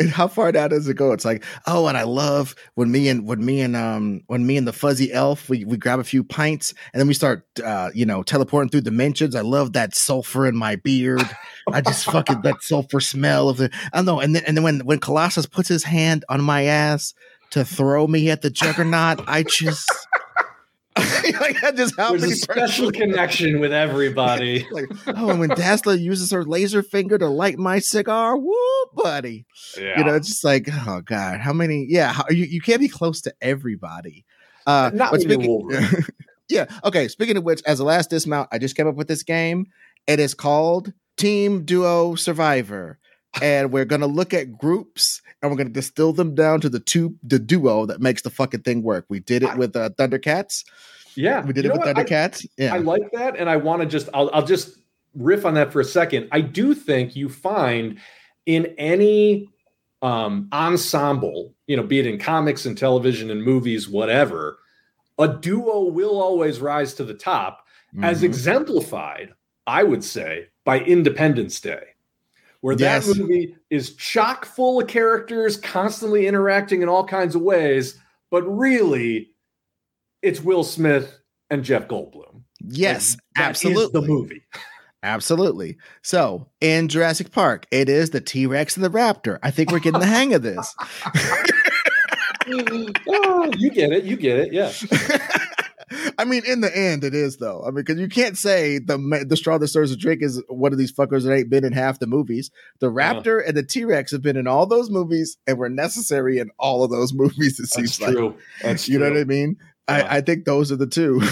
and how far down does it go? It's like, oh, and I love when me and when me and um when me and the fuzzy elf we, we grab a few pints and then we start uh you know teleporting through dimensions. I love that sulfur in my beard. I just fucking that sulfur smell of the I don't know. And then and then when when Colossus puts his hand on my ass to throw me at the juggernaut, I just like I just how
There's
many
a special
personal-
connection with everybody.
like oh, and when Dazzler uses her laser finger to light my cigar, woo, buddy
Yeah.
you know, it's just like, oh god, how many? Yeah, how, you you can't be close to everybody. Uh,
Not
but speaking,
Wolverine.
yeah, okay. Speaking of which, as a last dismount, I just came up with this game. It is called Team Duo Survivor, and we're gonna look at groups and we're gonna distill them down to the two the duo that makes the fucking thing work. We did it
I-
with uh, Thundercats.
yeah.
We did
You
it with
what? I-
Thundercats. yeah,
I like that, and I want to just I'll, I'll just riff on that for a second. I do think you find in any um, ensemble, you know, be it in comics and television and movies, whatever, a duo will always rise to the top, as
Mhm.
exemplified, I would say, by Independence Day. Where
Yes.
that movie is chock full of characters constantly interacting in all kinds of ways, but really, it's Will Smith and Jeff Goldblum.
yes,
Like,
absolutely.
the movie.
Absolutely. So in Jurassic Park, it is the T Rex and the Raptor. I think we're getting the hang of this.
oh, you get it. You get it. Yeah.
I mean, in the end, it is though. I mean, because you can't say the the straw that stirs the drink is one of these fuckers that ain't been in half the movies. The
Uh-huh.
Raptor and the T Rex have been in all those movies and were necessary in all of those movies. It
That's
seems like
true. That's
you know what I mean.
Yeah.
I, I think those are the two.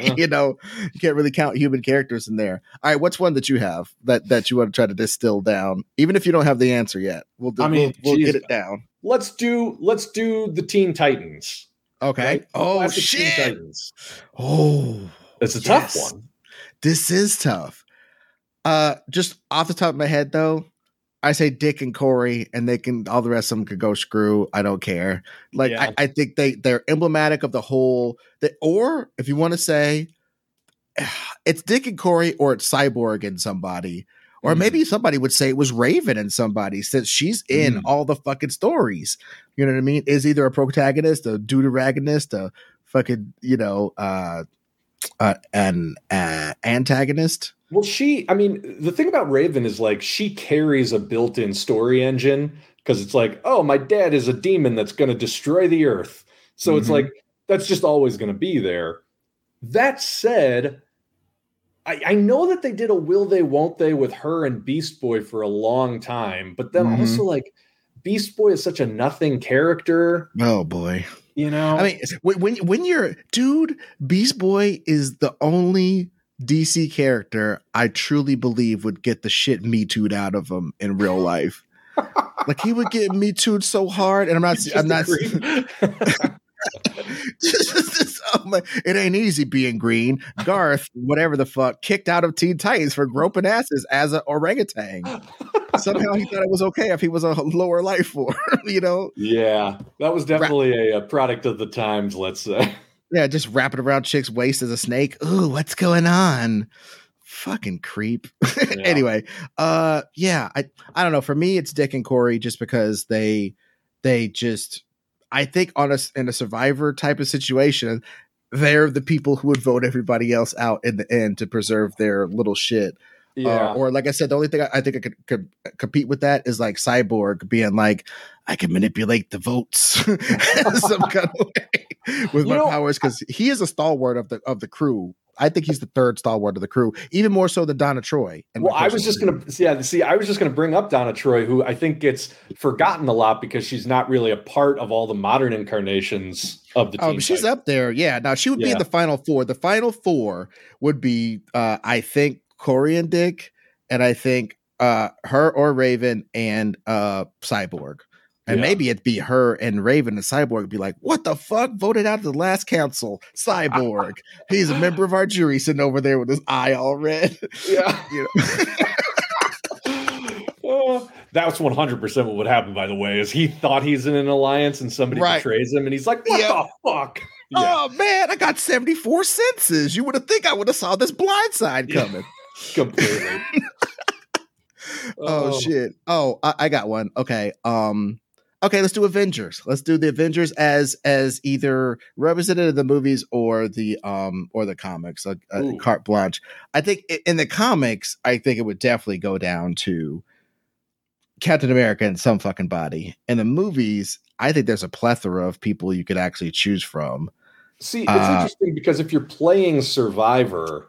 Yeah.
you know, you can't really count human characters in there. All right, what's one that you have that that you want to try to distill down, even if you don't have the answer yet? We'll do,
I mean,
we'll, we'll get it down.
Let's do let's do the Teen Titans.
Okay.
right?
Oh
Classic
shit. Oh,
It's a
Yes.
tough one.
this is tough. Uh, just off the top of my head, though, I say Dick and Kory, and they can all the rest of them could go screw. I don't care. Like
Yeah.
I, I think they they're emblematic of the whole. That or if you want to say, it's Dick and Kory, or it's Cyborg and somebody. Or
Mhm.
maybe somebody would say it was Raven and somebody since she's in
Mm.
all the fucking stories. You know what I mean? Is either a protagonist, a deuteragonist, a fucking, you know, uh uh, an uh, antagonist.
Well, she, I mean, the thing about Raven is like she carries a built in story engine because it's like, oh, my dad is a demon that's going to destroy the earth. So mm-hmm. it's like, that's just always going to be there. That said, I, I, know that they did a will they, won't they with her and Beast Boy for a long time, but then mm-hmm. also like Beast Boy is such a nothing character.
Oh boy.
You know,
I mean, when when you're dude, Beast Boy is the only DC character I truly believe would get the shit me tooed out of him in real life. like he would get me tooed so hard, and I'm not, I'm not. oh it ain't easy being green. Garth, whatever the fuck, kicked out of Teen Titans for groping asses as an orangutan somehow he thought it was okay if he was a lower life form, you know?
Yeah, that was definitely a, a, product of the times, let's say.
Yeah, just wrapping around chicks' waist as a snake. Ooh, what's going on? Fucking creep. Yeah. anyway, uh, yeah, I I don't know. For me, it's Dick and Kory just because they they just I think on a in a survivor type of situation, they're the people who would vote everybody else out in the end to preserve their little shit. Uh, yeah. Uh, or like I said, the only thing I, I think I could, could, compete with that is like Cyborg being like, I can manipulate the votes some kind of way with you my know, powers because he is a stalwart of the of the crew. I think he's the third stalwart of the crew, even more so than Donna Troy.
Well, I was just gonna yeah, see, I was just gonna bring up Donna Troy, who I think gets forgotten a lot because she's not really a part of all the modern incarnations of the.
Oh, she's up there, yeah. Now she would yeah. be in the final four. The final four would be, uh, I think, Kory and Dick, and I think uh, her or Raven and uh, Cyborg. And yeah. maybe it'd be her and Raven and Cyborg would be like, what the fuck? Voted out of the last council. Cyborg. He's a member of our jury sitting over there with his eye all red.
Yeah. you know? that's 100% what would happen, by the way, is he thought he's in an alliance and somebody right. betrays him and he's like, what the fuck?
Yeah. Oh man, I got 74 senses. You would have think I would have saw this blind side coming.
Completely.
oh, oh, shit. Oh, I, I, got one. Okay. Um okay, let's do Avengers. Let's do the Avengers as as either representative of the movies or the um or the comics, like uh, carte blanche. I think in the comics, I think it would definitely go down to Captain America and some fucking body. In the movies, I think there's a plethora of people you could actually choose from.
See, it's uh, interesting because if you're playing Survivor,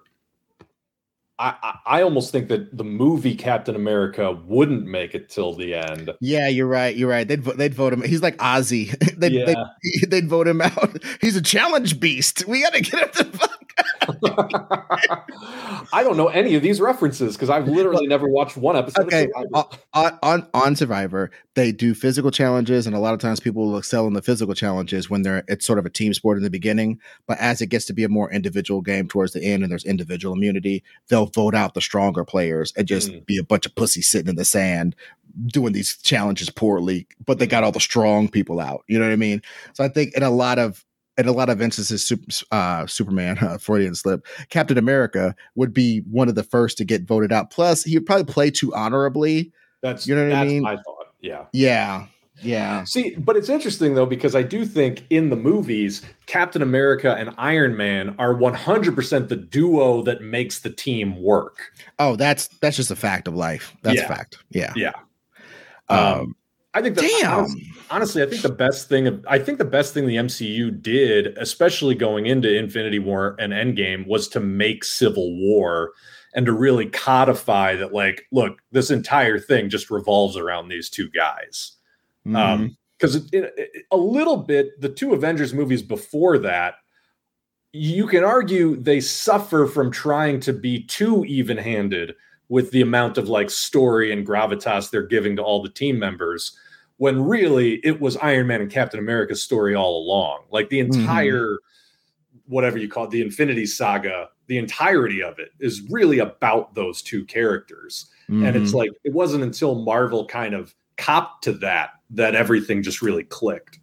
I, I almost think that the movie Captain America wouldn't make it till the end.
Yeah, you're right. You're right. They'd they'd vote him. He's like Ozzy. they'd, yeah. they'd, they'd vote him out. He's a challenge beast. We got to get him the fuck.
I don't know any of these references because I've literally never watched one episode.
Okay, on, on on Survivor, they do physical challenges, and a lot of times people will excel in the physical challenges when they're it's sort of a team sport in the beginning. But as it gets to be a more individual game towards the end, and there's individual immunity, they'll vote out the stronger players and just mm. be a bunch of pussies sitting in the sand doing these challenges poorly. But they got all the strong people out. You know what I mean? So I think in a lot of in a lot of instances, uh, Superman, uh, Freudian slip, Captain America would be one of the first to get voted out. Plus, he would probably play too honorably.
That's you know what I mean. I thought, yeah,
yeah, yeah.
See, but it's interesting though because I do think in the movies, Captain America and Iron Man are 100% the duo that makes the team work.
Oh, that's that's just a fact of life. That's yeah. a fact. Yeah,
yeah. Um, um I think that Damn. Honestly, honestly, I think the best thing I think the best thing the MCU did, especially going into Infinity War and Endgame, was to make Civil War and to really codify that, like, look, this entire thing just revolves around these two guys. Mm-hmm. Um, because a little bit, the two Avengers movies before that, you can argue they suffer from trying to be too even-handed with the amount of like story and gravitas they're giving to all the team members when really it was Iron Man and Captain America's story all along. Like the mm-hmm. entire, mm-hmm. whatever you call it, the Infinity Saga, the entirety of it is really about those two characters. Mm-hmm. And it's mm-hmm. like, it wasn't until Marvel kind of copped to that that everything just really clicked.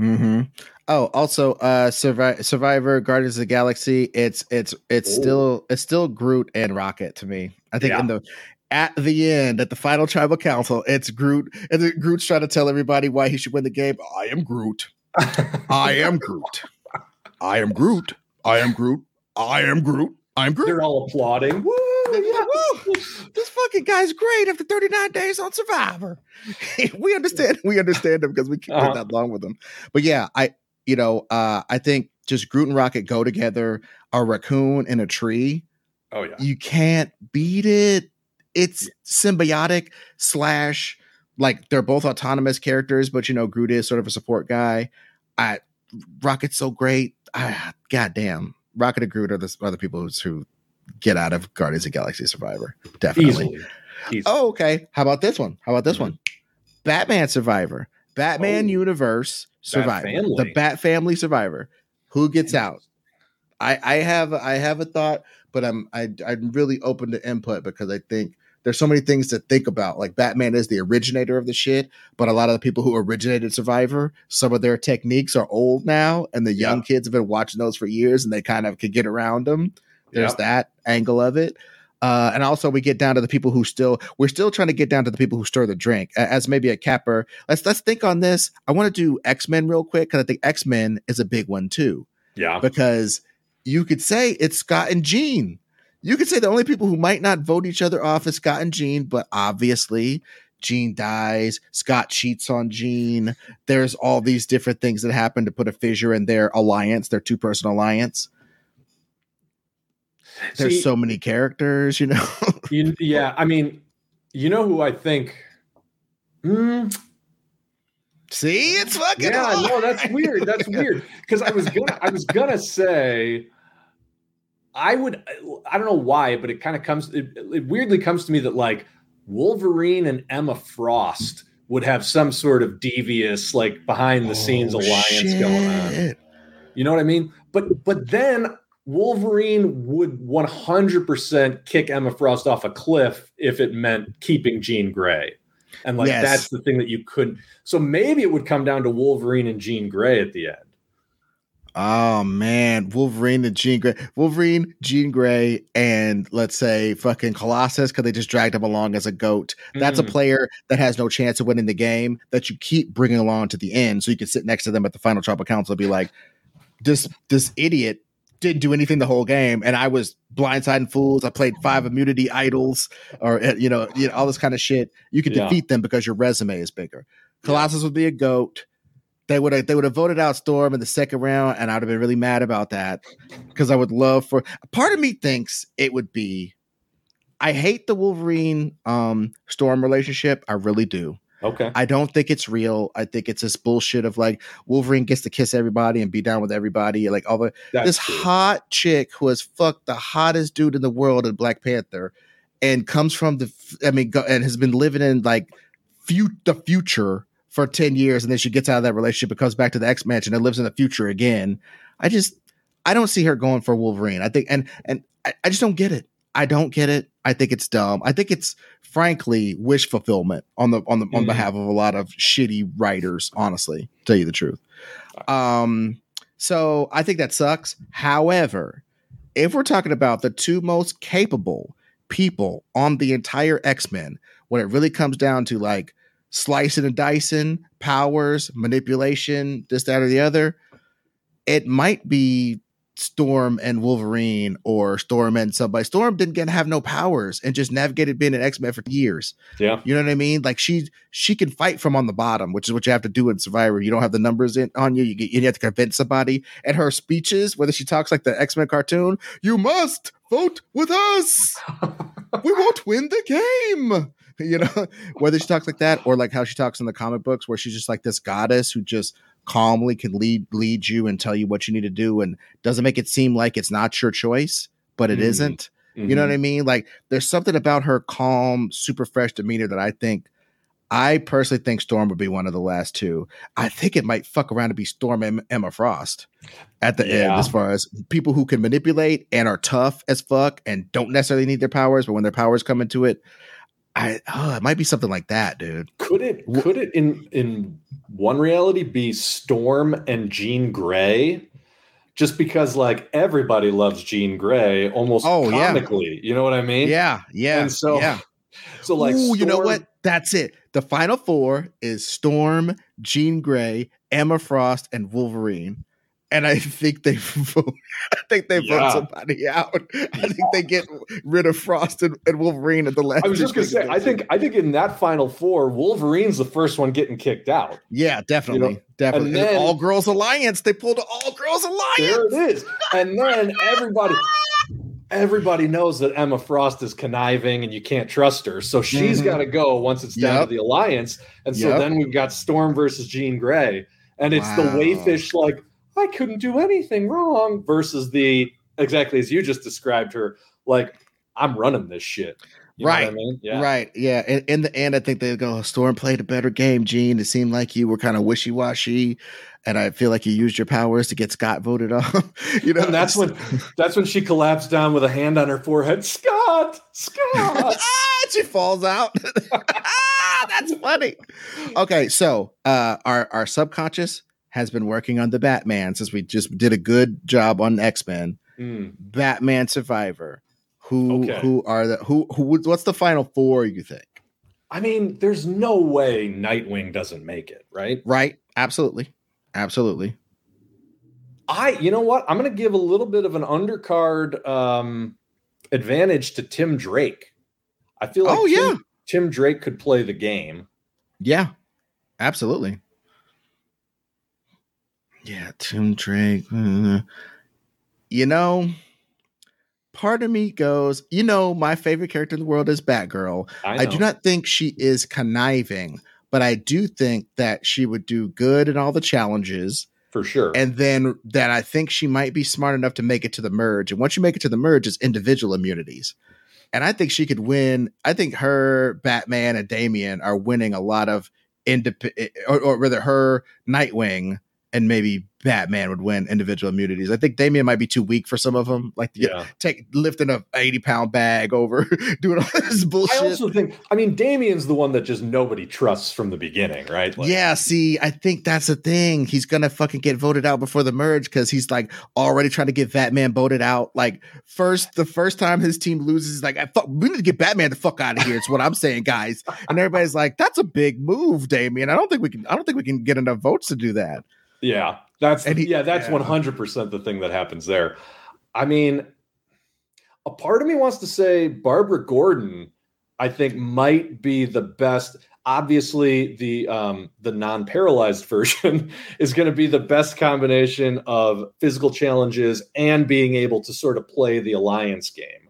Mm-hmm. Oh, also, uh, Survivor, Survivor, Guardians of the Galaxy. It's it's it's Ooh. still it's still Groot and Rocket to me. I think yeah. in the at the end, at the final tribal council, it's Groot, and Groot's trying to tell everybody why he should win the game. I am Groot. I am Groot. I am Groot. I am Groot. I am Groot. I'm Groot.
They're all applauding. Woo!
Woo! This fucking guy's great after 39 days on Survivor. we understand. We understand him because we kept uh-huh. that long with him. But yeah, I you know, uh, I think just Groot and Rocket go together. A raccoon in a tree.
Oh yeah,
you can't beat it. It's symbiotic slash like they're both autonomous characters, but you know Groot is sort of a support guy. I Rocket's so great. I, God damn, Rocket and Groot are the, are the people who, who get out of Guardians of Galaxy Survivor. Definitely. Easily. Easily. Oh, okay. How about this one? How about this mm-hmm. one? Batman Survivor. Batman oh, Universe Survivor. Bat the Bat Family Survivor. Who gets out? I I have I have a thought, but I'm I, I'm really open to input because I think there's so many things to think about. Like Batman is the originator of the shit, but a lot of the people who originated Survivor, some of their techniques are old now, and the young kids have been watching those for years, and they kind of could get around them. There's that angle of it. Uh, and also we get down to the people who still we're still trying to get down to the people who stir the drink as maybe a capper let's let's think on this i want to do x-men real quick because i think x-men is a big one too
yeah
because you could say it's scott and jean you could say the only people who might not vote each other off is scott and jean but obviously Jean dies, Scott cheats on Jean. There's all these different things that happen to put a fissure in their alliance, their two person alliance. There's See, so many characters, you know.
you, yeah, I mean, you know who I think.
Hmm. See, it's fucking.
Yeah, hard. no, that's weird. That's weird. Because I was gonna, I was gonna say, I would, I don't know why, but it kind of comes. It, it weirdly comes to me that like Wolverine and Emma Frost would have some sort of devious, like behind the scenes oh, alliance shit. going on. You know what I mean? But but then Wolverine would 100% kick Emma Frost off a cliff if it meant keeping Jean Grey. And like yes. that's the thing that you couldn't. So maybe it would come down to Wolverine and Jean Grey at the end.
Oh man, Wolverine and Jean Grey, Wolverine, Jean Grey, and let's say fucking Colossus because they just dragged him along as a goat. That's mm. a player that has no chance of winning the game that you keep bringing along to the end, so you can sit next to them at the final tribal council and be like, "This this idiot didn't do anything the whole game, and I was blindsiding fools. I played five immunity idols, or uh, you know, you know, all this kind of shit. You could yeah. defeat them because your resume is bigger. Colossus yeah. would be a goat. They would have they would have voted out Storm in the second round, and I'd have been really mad about that because I would love for. Part of me thinks it would be. I hate the Wolverine um, Storm relationship. I really do.
Okay.
I don't think it's real. I think it's this bullshit of like Wolverine gets to kiss everybody and be down with everybody. Like all the That's this true. hot chick who has fucked the hottest dude in the world in Black Panther and comes from the I mean go, and has been living in like fu- the future for 10 years and then she gets out of that relationship and comes back to the X Mansion and lives in the future again. I just I don't see her going for Wolverine. I think and and I, I just don't get it. I don't get it. I think it's dumb. I think it's frankly wish fulfillment on the on the on mm. behalf of a lot of shitty writers, honestly, tell you the truth. Um so I think that sucks. However, if we're talking about the two most capable people on the entire X-Men, when it really comes down to like slicing and dicing, powers, manipulation, this, that, or the other, it might be Storm and Wolverine or Storm and somebody. Storm didn't get have no powers and just navigated being an X Men for years.
Yeah,
you know what I mean. Like she she can fight from on the bottom, which is what you have to do in Survivor. You don't have the numbers in on you. You, get, you have to convince somebody. And her speeches, whether she talks like the X Men cartoon, you must vote with us. we won't win the game. You know, whether she talks like that or like how she talks in the comic books, where she's just like this goddess who just calmly can lead lead you and tell you what you need to do and doesn't make it seem like it's not your choice, but it mm-hmm. not You know what I mm-hmm. mean? Like there's something about her calm, super fresh demeanor that I think I personally think Storm would be one of the last two. I think it might fuck around to be Storm and Emma Frost at the yeah. end, as far as people who can manipulate and are tough as fuck and don't necessarily need their powers, but when their powers come into it, I oh, it might be something like that, dude.
Could it could it in in one reality be Storm and Jean Grey? Just because like everybody loves Jean Grey almost oh, comically. Yeah. You know what I mean?
Yeah, yeah.
And so
yeah.
So like
Ooh, Storm, you know what? That's it. The final four is Storm, Jean Grey, Emma Frost, and Wolverine. And I think they vote. I think they
Yeah.
vote somebody out. I think they get rid of Frost and, and Wolverine at the last.
I was just gonna say, I think I think in that final four, Wolverine's the first one getting kicked out.
yeah, definitely, definitely.
and then-
all girls alliance. They pulled all girls alliance.
There it is. And then everybody everybody knows that Emma Frost is conniving and you can't trust her. So she's
Mhm.
got to go once it's down
Yep.
to the alliance. And so
Yep.
then we've got Storm versus Jean Grey. And it's the
Wow.
wayfish like, I couldn't do anything wrong versus the exactly as you just described her, like, I'm running this shit. You what I
Right.
mean? Yeah.
Right. Yeah. In, in the end, I think they go, Storm played a better game, Jean. It seemed like you were kind of wishy washy. And I feel like you used your powers to get Scott voted off. you know,
And that's when that's when she collapsed down with a hand on her forehead. Scott, Scott.
ah, she falls out. ah, that's funny. Okay, so uh, our our subconscious has been working on the Batman since we just did a good job on X Men.
Mm.
Batman Survivor. Who
Okay.
who are the who who? What's the final four? You think?
I mean, there's no way Nightwing doesn't make it, right?
Right? Absolutely, absolutely.
I, you know what? I'm going to give a little bit of an undercard um, advantage to Tim Drake. I feel like
Oh,
Tim,
yeah.
Tim Drake could play the game.
Yeah, absolutely. Yeah, Tim Drake. uh, you know, part of me goes, you know, my favorite character in the world is Batgirl.
I,
I, do not think she is conniving, but I do think that she would do good in all the challenges.
for sure.
And then that I think she might be smart enough to make it to the merge. And once you make it to the merge, it's individual immunities. And I think she could win. I think her, Batman, and Damian are winning a lot of independent, or, or rather, her, Nightwing, and maybe Batman would win individual immunities. I think Damian might be too weak for some of them. Like,
yeah.
take lifting a 80 pound bag over, doing all this bullshit.
I also think, I mean, Damian's the one that just nobody trusts from the beginning, right? Like,
yeah, see, I think that's the thing. He's gonna fucking get voted out before the merge because he's like already trying to get Batman voted out. Like first, the first time his team loses, he's like, I fuck, we need to get Batman the fuck out of here. It's what I'm saying, guys. And everybody's like, that's a big move, Damian. I don't think we can. I don't think we can get enough votes to do that.
Yeah, that's
he-
yeah, that's one hundred percent the thing that happens there. I mean, a part of me wants to say Barbara Gordon, I think, might be the best. Obviously, the um, the non paralyzed version is going to be the best combination of physical challenges and being able to sort of play the alliance game.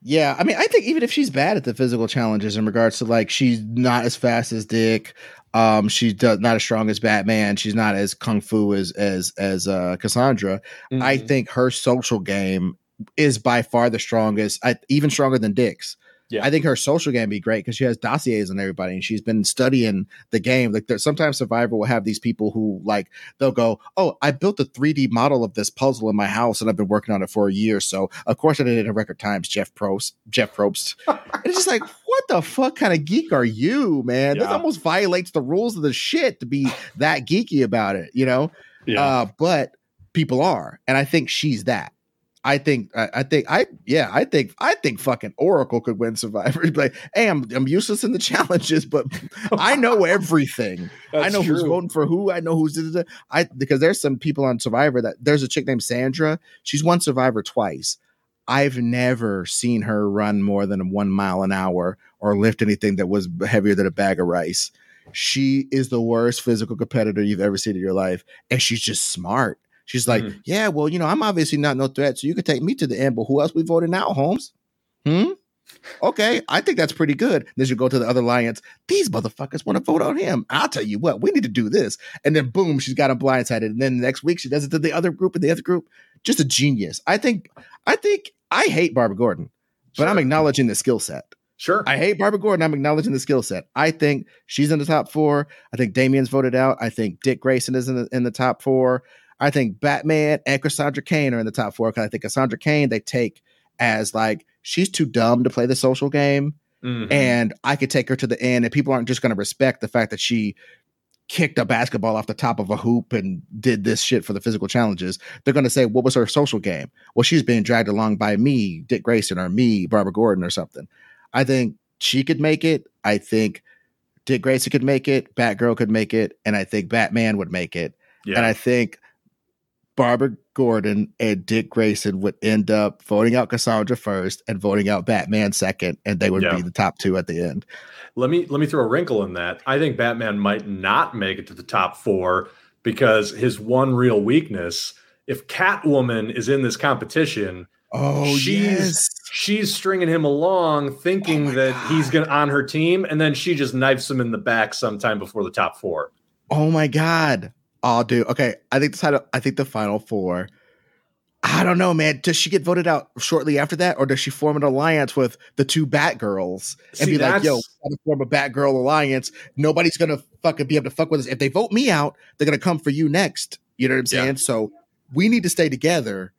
Yeah, I mean, I think even if she's bad at the physical challenges in regards to like she's not as fast as Dick, um, she's does, not as strong as Batman, she's not as kung fu as as as uh, Cassandra. I
Mhm.
think her social game is by far the strongest, I, even stronger than Dick's.
Yeah.
I think her social game be great because she has dossiers on everybody and she's been studying the game. Like there's sometimes Survivor will have these people who like they'll go, "Oh, I built a 3D model of this puzzle in my house and I've been working on it for a year, so of course I did it in record times." Jeff Probst, Jeff Probst. And it's just like, what the fuck kind of geek are you, man? This
Yeah. almost
almost violates the rules of the shit to be that geeky about it, you know?
yeah,
Uh, but people are, and I think she's that. I think, I, I think, I yeah, I think, I think fucking Oracle could win Survivor. Like, hey, I'm I'm useless in the challenges, but I know everything. I know who's voting for who. I know who's da, da, da. I because there's some people on Survivor that there's a chick named Sandra. She's won Survivor twice. I've never seen her run more than one mile an hour or lift anything that was heavier than a bag of rice. She is the worst physical competitor you've ever seen in your life, and she's just smart. She's like,
Mhm.
yeah, well, you know, I'm obviously not no threat, so you could take me to the end. But who else we voting out, Holmes? Hmm. Okay, I think that's pretty good. Then you go to the other alliance. These motherfuckers want to vote on him. I'll tell you what, we need to do this. And then boom, she's got him blindsided. And then the next week she does it to the other group and the other group. Just a genius. I think. I think I hate Barbara Gordon, but I'm acknowledging the skill set.
sure.
I hate Barbara Gordon. I'm acknowledging the skill set. I think she's in the top four. I think Damian's voted out. I think Dick Grayson is in the, in the top four. I think Batman and Cassandra Cain are in the top four because I think Cassandra Cain they take as like she's too dumb to play the social game,
Mhm.
and I could take her to the end, and people aren't just going to respect the fact that she kicked a basketball off the top of a hoop and did this shit for the physical challenges. They're going to say, "What was her social game?" Well, she's being dragged along by me, Dick Grayson, or me, Barbara Gordon, or something. I think she could make it. I think Dick Grayson could make it. Batgirl could make it, and I think Batman would make it.
yeah.
And I think Barbara Gordon and Dick Grayson would end up voting out Cassandra first and voting out Batman second, and they would
Yeah.
be the top two at the end.
Let me let me throw a wrinkle in that. I think Batman might not make it to the top four because his one real weakness, if Catwoman is in this competition,
Oh
She's-
yes.
she's stringing him along, thinking
Oh
that
God.
he's gonna on her team, and then she just knifes him in the back sometime before the top four.
Oh my god. Oh dude. Okay. I think the title I think the final four. I don't know, man. Does she get voted out shortly after that, or does she form an alliance with the two Batgirls and
See,
be like, "Yo, gotta form a Batgirl alliance. Nobody's gonna fucking be able to fuck with us. If they vote me out, they're gonna come for you next." You know what I'm
Yeah.
saying? So we need to stay together.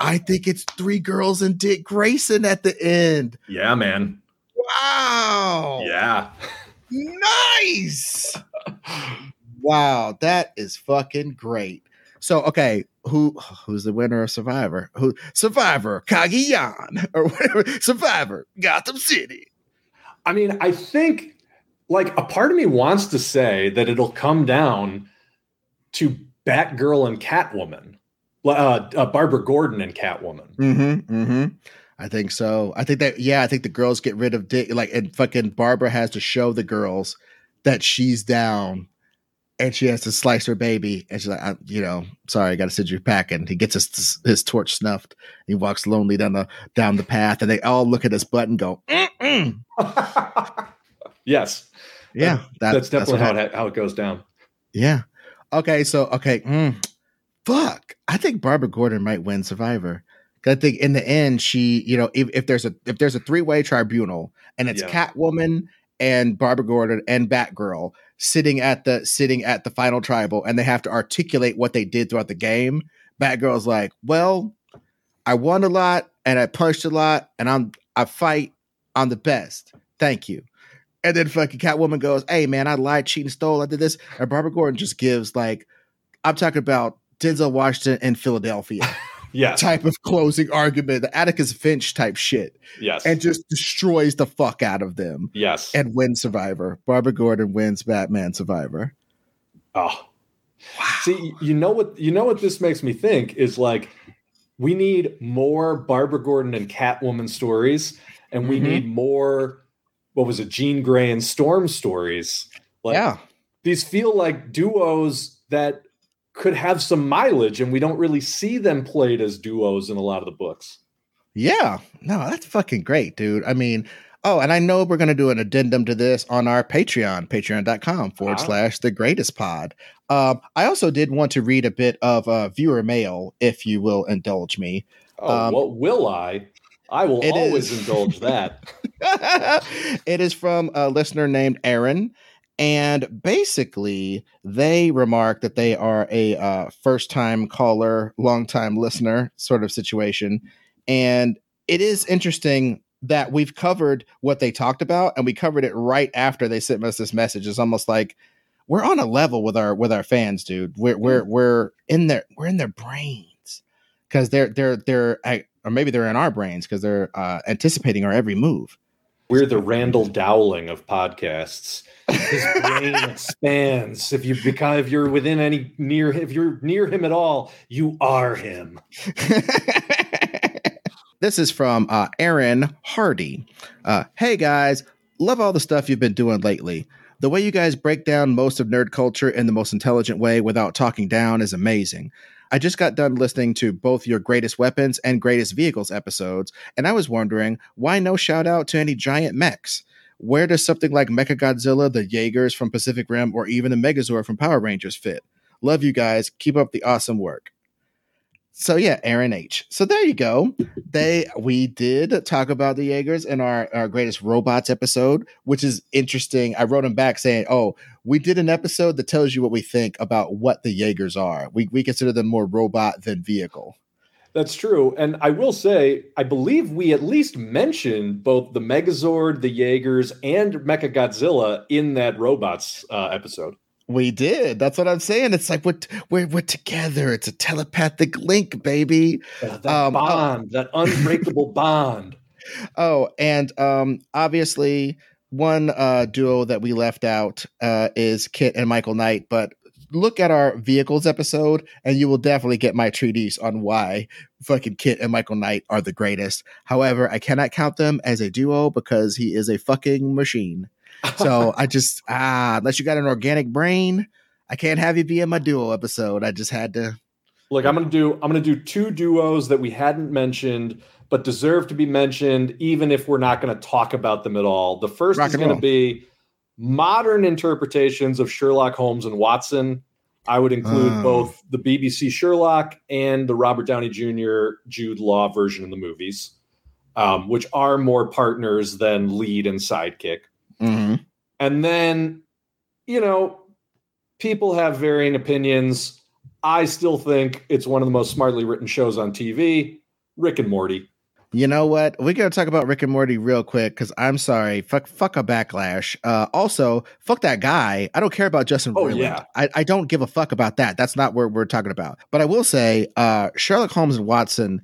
I think it's three girls and Dick Grayson at the end.
Yeah, man.
Wow.
Yeah.
Nice. Wow, that is fucking great. So, okay, who who's the winner of Survivor? Who Survivor Kagiyan or whatever? Survivor Gotham City.
I mean, I think like a part of me wants to say that it'll come down to Batgirl and Catwoman, uh, uh, Barbara Gordon and Catwoman.
Mm-hmm. Mm-hmm. I think so. I think that yeah, I think the girls get rid of Dick. Like, and fucking Barbara has to show the girls that she's down. And she has to slice her baby, and she's like, I, "You know, sorry, I got to send you packing." He gets his his torch snuffed. He walks lonely down the down the path, and they all look at his butt and go, Mm-mm.
yes,
"Yeah, that-
that's definitely
what
how it, how it goes down.
Yeah. Okay. So okay. Mm, fuck. I think Barbara Gordon might win Survivor. I think in the end, she, you know, if, if there's a if there's a three way tribunal and it's
Yeah.
Catwoman and Barbara Gordon and Batgirl sitting at the sitting at the final tribal, and they have to articulate what they did throughout the game. Batgirl's like, well, I won a lot and I punched a lot, and I'm I fight. I'm the best. Thank you. And then fucking Catwoman goes, "Hey man, I lied, cheated, stole. I did this." And Barbara Gordon just gives like, I'm talking about Denzel Washington in Philadelphia
Yes,
type of closing argument, the Atticus Finch type shit,
yes,
and just destroys the fuck out of them
yes.
and wins Survivor. Barbara Gordon wins Batman Survivor.
Oh, see, you know what? You know what this makes me think is like we need more Barbara Gordon and Catwoman stories, and we
Mhm.
need more. What was it? Jean Grey and Storm stories. Like,
yeah,
these feel like duos that could have some mileage, and we don't really see them played as duos in a lot of the books.
yeah. No, that's fucking great, dude. I mean, oh, and I know we're gonna do an addendum to this on our Patreon, patreon.com forward
Ah.
slash the greatest pod. Um, I also did want to read a bit of uh, viewer mail, if you will indulge me.
Oh,
Um,
what will I? I will always
is-
indulge that.
it is from a listener named Aaron. And basically, they remark that they are a uh, first time caller, long time listener sort of situation. And it is interesting that we've covered what they talked about and we covered it right after they sent us this message. It's almost like we're on a level with our with our fans, dude. We're we're we're in their we're in their brains because they're they're they're or maybe they're in our brains because they're uh, anticipating our every move.
We're the Randall Dowling of podcasts. His brain expands. If you become, if you're within any near, if you're near him at all, you are him.
this is from uh, Aaron Hardy. Uh, hey guys, love all the stuff you've been doing lately. The way you guys break down most of nerd culture in the most intelligent way without talking down is amazing. I just got done listening to both your greatest weapons and greatest vehicles episodes, and I was wondering why no shout out to any giant mechs? Where does something like Mechagodzilla, the Jaegers from Pacific Rim, or even the Megazord from Power Rangers fit? Love you guys. Keep up the awesome work. So yeah, Aaron H. So there you go. They we did talk about the Jaegers in our, our greatest robots episode, which is interesting. I wrote him back saying, "Oh, we did an episode that tells you what we think about what the Jaegers are. We we consider them more robot than vehicle."
That's true. And I will say, I believe we at least mentioned both the Megazord, the Jaegers, and Mechagodzilla in that robots uh, episode.
We did. That's what I'm saying. It's like we're we're, we're together. It's a telepathic link, baby.
Uh, that
Um, oh.
bond, that unbreakable bond.
Oh, and um, obviously, one uh, duo that we left out uh, is KITT and Michael Knight, but look at our vehicles episode, and you will definitely get my treatise on why fucking KITT and Michael Knight are the greatest. However, I cannot count them as a duo because he is a fucking machine. So I just ah, unless you got an organic brain, I can't have you be in my duo episode. I just had to.
Look, I'm gonna do I'm gonna do two duos that we hadn't mentioned but deserve to be mentioned, even if we're not going to talk about them at all. The first Rock is going to be modern interpretations of Sherlock Holmes and Watson. I would include oh. both the BBC Sherlock and the Robert Downey Jr. Jude Law version in the movies, um, which are more partners than lead and sidekick. Mm-hmm. And then, you know, people have varying opinions. I still think it's one of the most smartly written shows on TV. Rick and Morty.
You know what? We're gonna talk about Rick and Morty real quick because I'm sorry. Fuck, fuck a backlash. Uh, also, fuck that guy. I don't care about Justin oh, Roiland. Yeah. I, I don't give a fuck about that. That's not what we're talking about. But I will say, uh, Sherlock Holmes and Watson.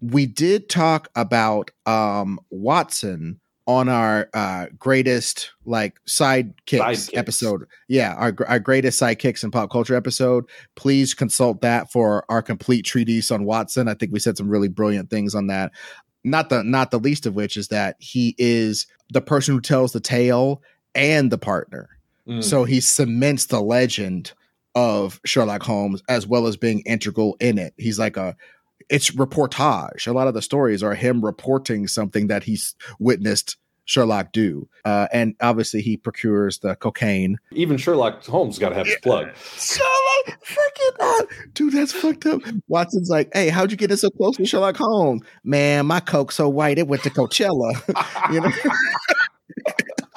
We did talk about um, Watson on our uh, greatest like sidekicks, sidekicks episode. Yeah, our our greatest sidekicks in pop culture episode. Please consult that for our complete treatise on Watson. I think we said some really brilliant things on that. Not the not the least of which is that he is the person who tells the tale and the partner. Mm. So he cements the legend of Sherlock Holmes as well as being integral in it. He's like a it's reportage. A lot of the stories are him reporting something that he's witnessed Sherlock do. Uh, and obviously, he procures the cocaine.
Even Sherlock Holmes got to have his plug.
Sherlock, freaking. Dude, that's fucked up. Watson's like, hey, how'd you get in so close to Sherlock Holmes? Man, my coke so white, it went to Coachella. you know?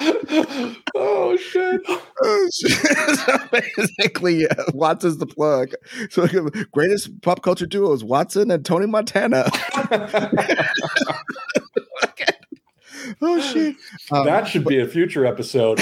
oh shit! Oh, shit.
basically, yeah, Watson's the plug. So greatest pop culture duos: Watson and Tony Montana. oh shit!
Um, that should be a future episode.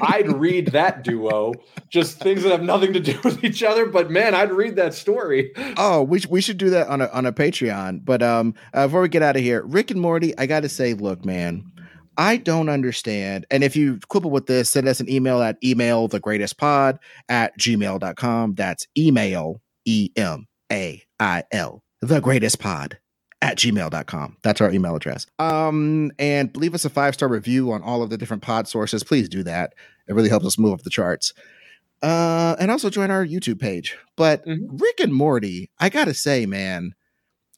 I'd read that duo, just things that have nothing to do with each other. But man, I'd read that story.
Oh, we we should do that on a on a Patreon. But um, uh, before we get out of here, Rick and Morty, I got to say, look, man. I don't understand. And if you quibble with this, send us an email at email the greatest pod at gmail.com. That's email E M A I L, the greatest pod at gmail.com. That's our email address. Um, and leave us a five star review on all of the different pod sources. Please do that. It really helps us move up the charts. Uh, and also join our YouTube page. But mm-hmm. Rick and Morty, I gotta say, man,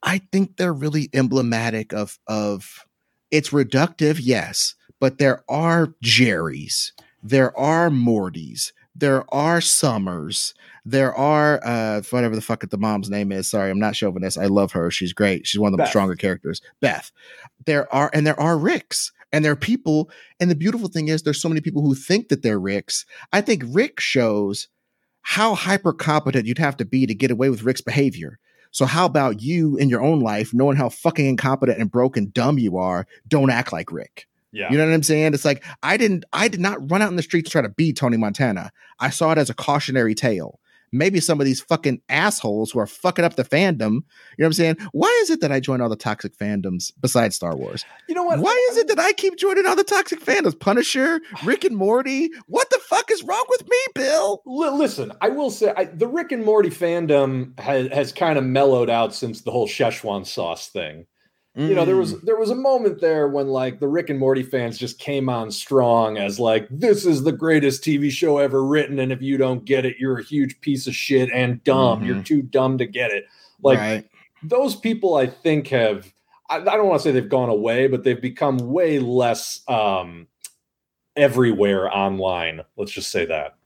I think they're really emblematic of of it's reductive, yes, but there are Jerry's, there are Mortys, there are Summers, there are uh whatever the fuck the mom's name is. Sorry, I'm not chauvinist. I love her. She's great. She's one of the Beth. stronger characters. Beth. There are and there are Ricks. And there are people, and the beautiful thing is there's so many people who think that they're Ricks. I think Rick shows how hyper competent you'd have to be to get away with Rick's behavior. So how about you in your own life, knowing how fucking incompetent and broken dumb you are, don't act like Rick. Yeah. You know what I'm saying? It's like I didn't I did not run out in the streets to try to be Tony Montana. I saw it as a cautionary tale maybe some of these fucking assholes who are fucking up the fandom. You know what I'm saying? Why is it that I join all the toxic fandoms besides Star Wars?
You know what?
Why is it that I keep joining all the toxic fandoms? Punisher, Rick and Morty. What the fuck is wrong with me, Bill?
L- listen, I will say I, the Rick and Morty fandom has, has kind of mellowed out since the whole Szechuan sauce thing. You know, there was mm. there was a moment there when like the Rick and Morty fans just came on strong as like this is the greatest TV show ever written, and if you don't get it, you're a huge piece of shit and dumb. Mm-hmm. You're too dumb to get it. Like right. those people, I think have I, I don't want to say they've gone away, but they've become way less um, everywhere online. Let's just say that.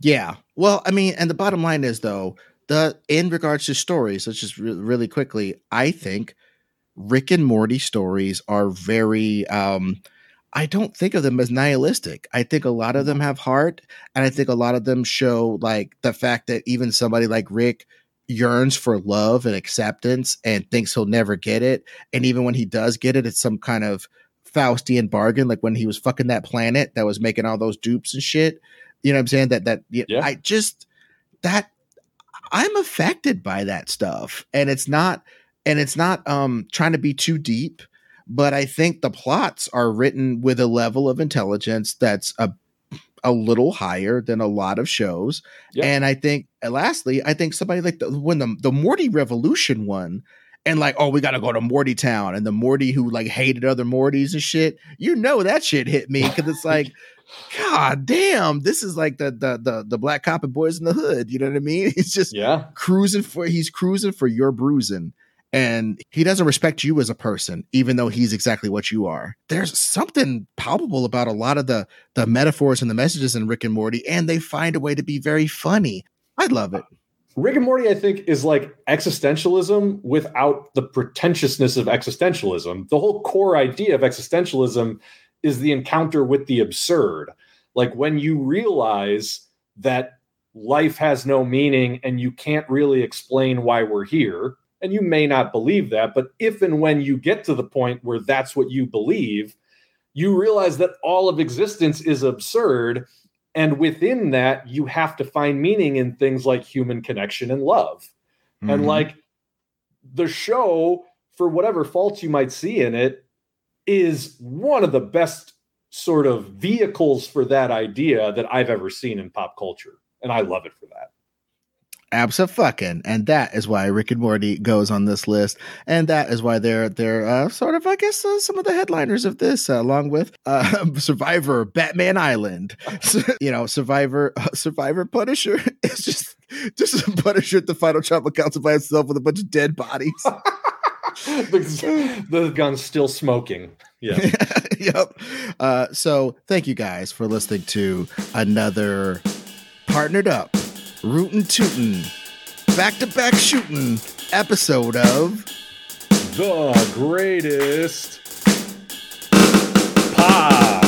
Yeah. Well, I mean, and the bottom line is though the in regards to stories, let's just re- really quickly. I think Rick and Morty stories are very um I don't think of them as nihilistic. I think a lot of them have heart and I think a lot of them show like the fact that even somebody like Rick yearns for love and acceptance and thinks he'll never get it and even when he does get it it's some kind of Faustian bargain like when he was fucking that planet that was making all those dupes and shit. You know what I'm saying? That that yeah. I just that I'm affected by that stuff and it's not and it's not um, trying to be too deep, but I think the plots are written with a level of intelligence that's a a little higher than a lot of shows. Yeah. And I think, lastly, I think somebody like the, when the the Morty Revolution one, and like, oh, we got to go to Morty Town, and the Morty who like hated other Mortys and shit. You know that shit hit me because it's like. God damn, this is like the the the the black cop and boys in the hood. You know what I mean? He's just
yeah
cruising for he's cruising for your bruising and he doesn't respect you as a person even though he's exactly what you are. There's something palpable about a lot of the the metaphors and the messages in rick and morty and they find a way to be very funny. I love it.
Rick and morty i think is like existentialism without the pretentiousness of existentialism. The whole core idea of existentialism is the encounter with the absurd. Like when you realize that life has no meaning and you can't really explain why we're here and you may not believe that, but if and when you get to the point where that's what you believe, you realize that all of existence is absurd. And within that, you have to find meaning in things like human connection and love. Mm-hmm. And like the show, for whatever faults you might see in it, is one of the best sort of vehicles for that idea that I've ever seen in pop culture. And I love it for that.
Absa-fucking. And that is why Rick and Morty goes on this list. And that is why they're they're uh, sort of, I guess, uh, some of the headliners of this, uh, along with uh, Survivor, Batman Island, you know, Survivor, uh, Survivor Punisher. It's just just a Punisher at the final tribal council by itself with a bunch of dead bodies.
the, the, gun's still smoking. Yeah.
yep. Uh, so thank you guys for listening to another Partnered Up rootin' tootin', back to back shooting episode of
The Greatest Pod.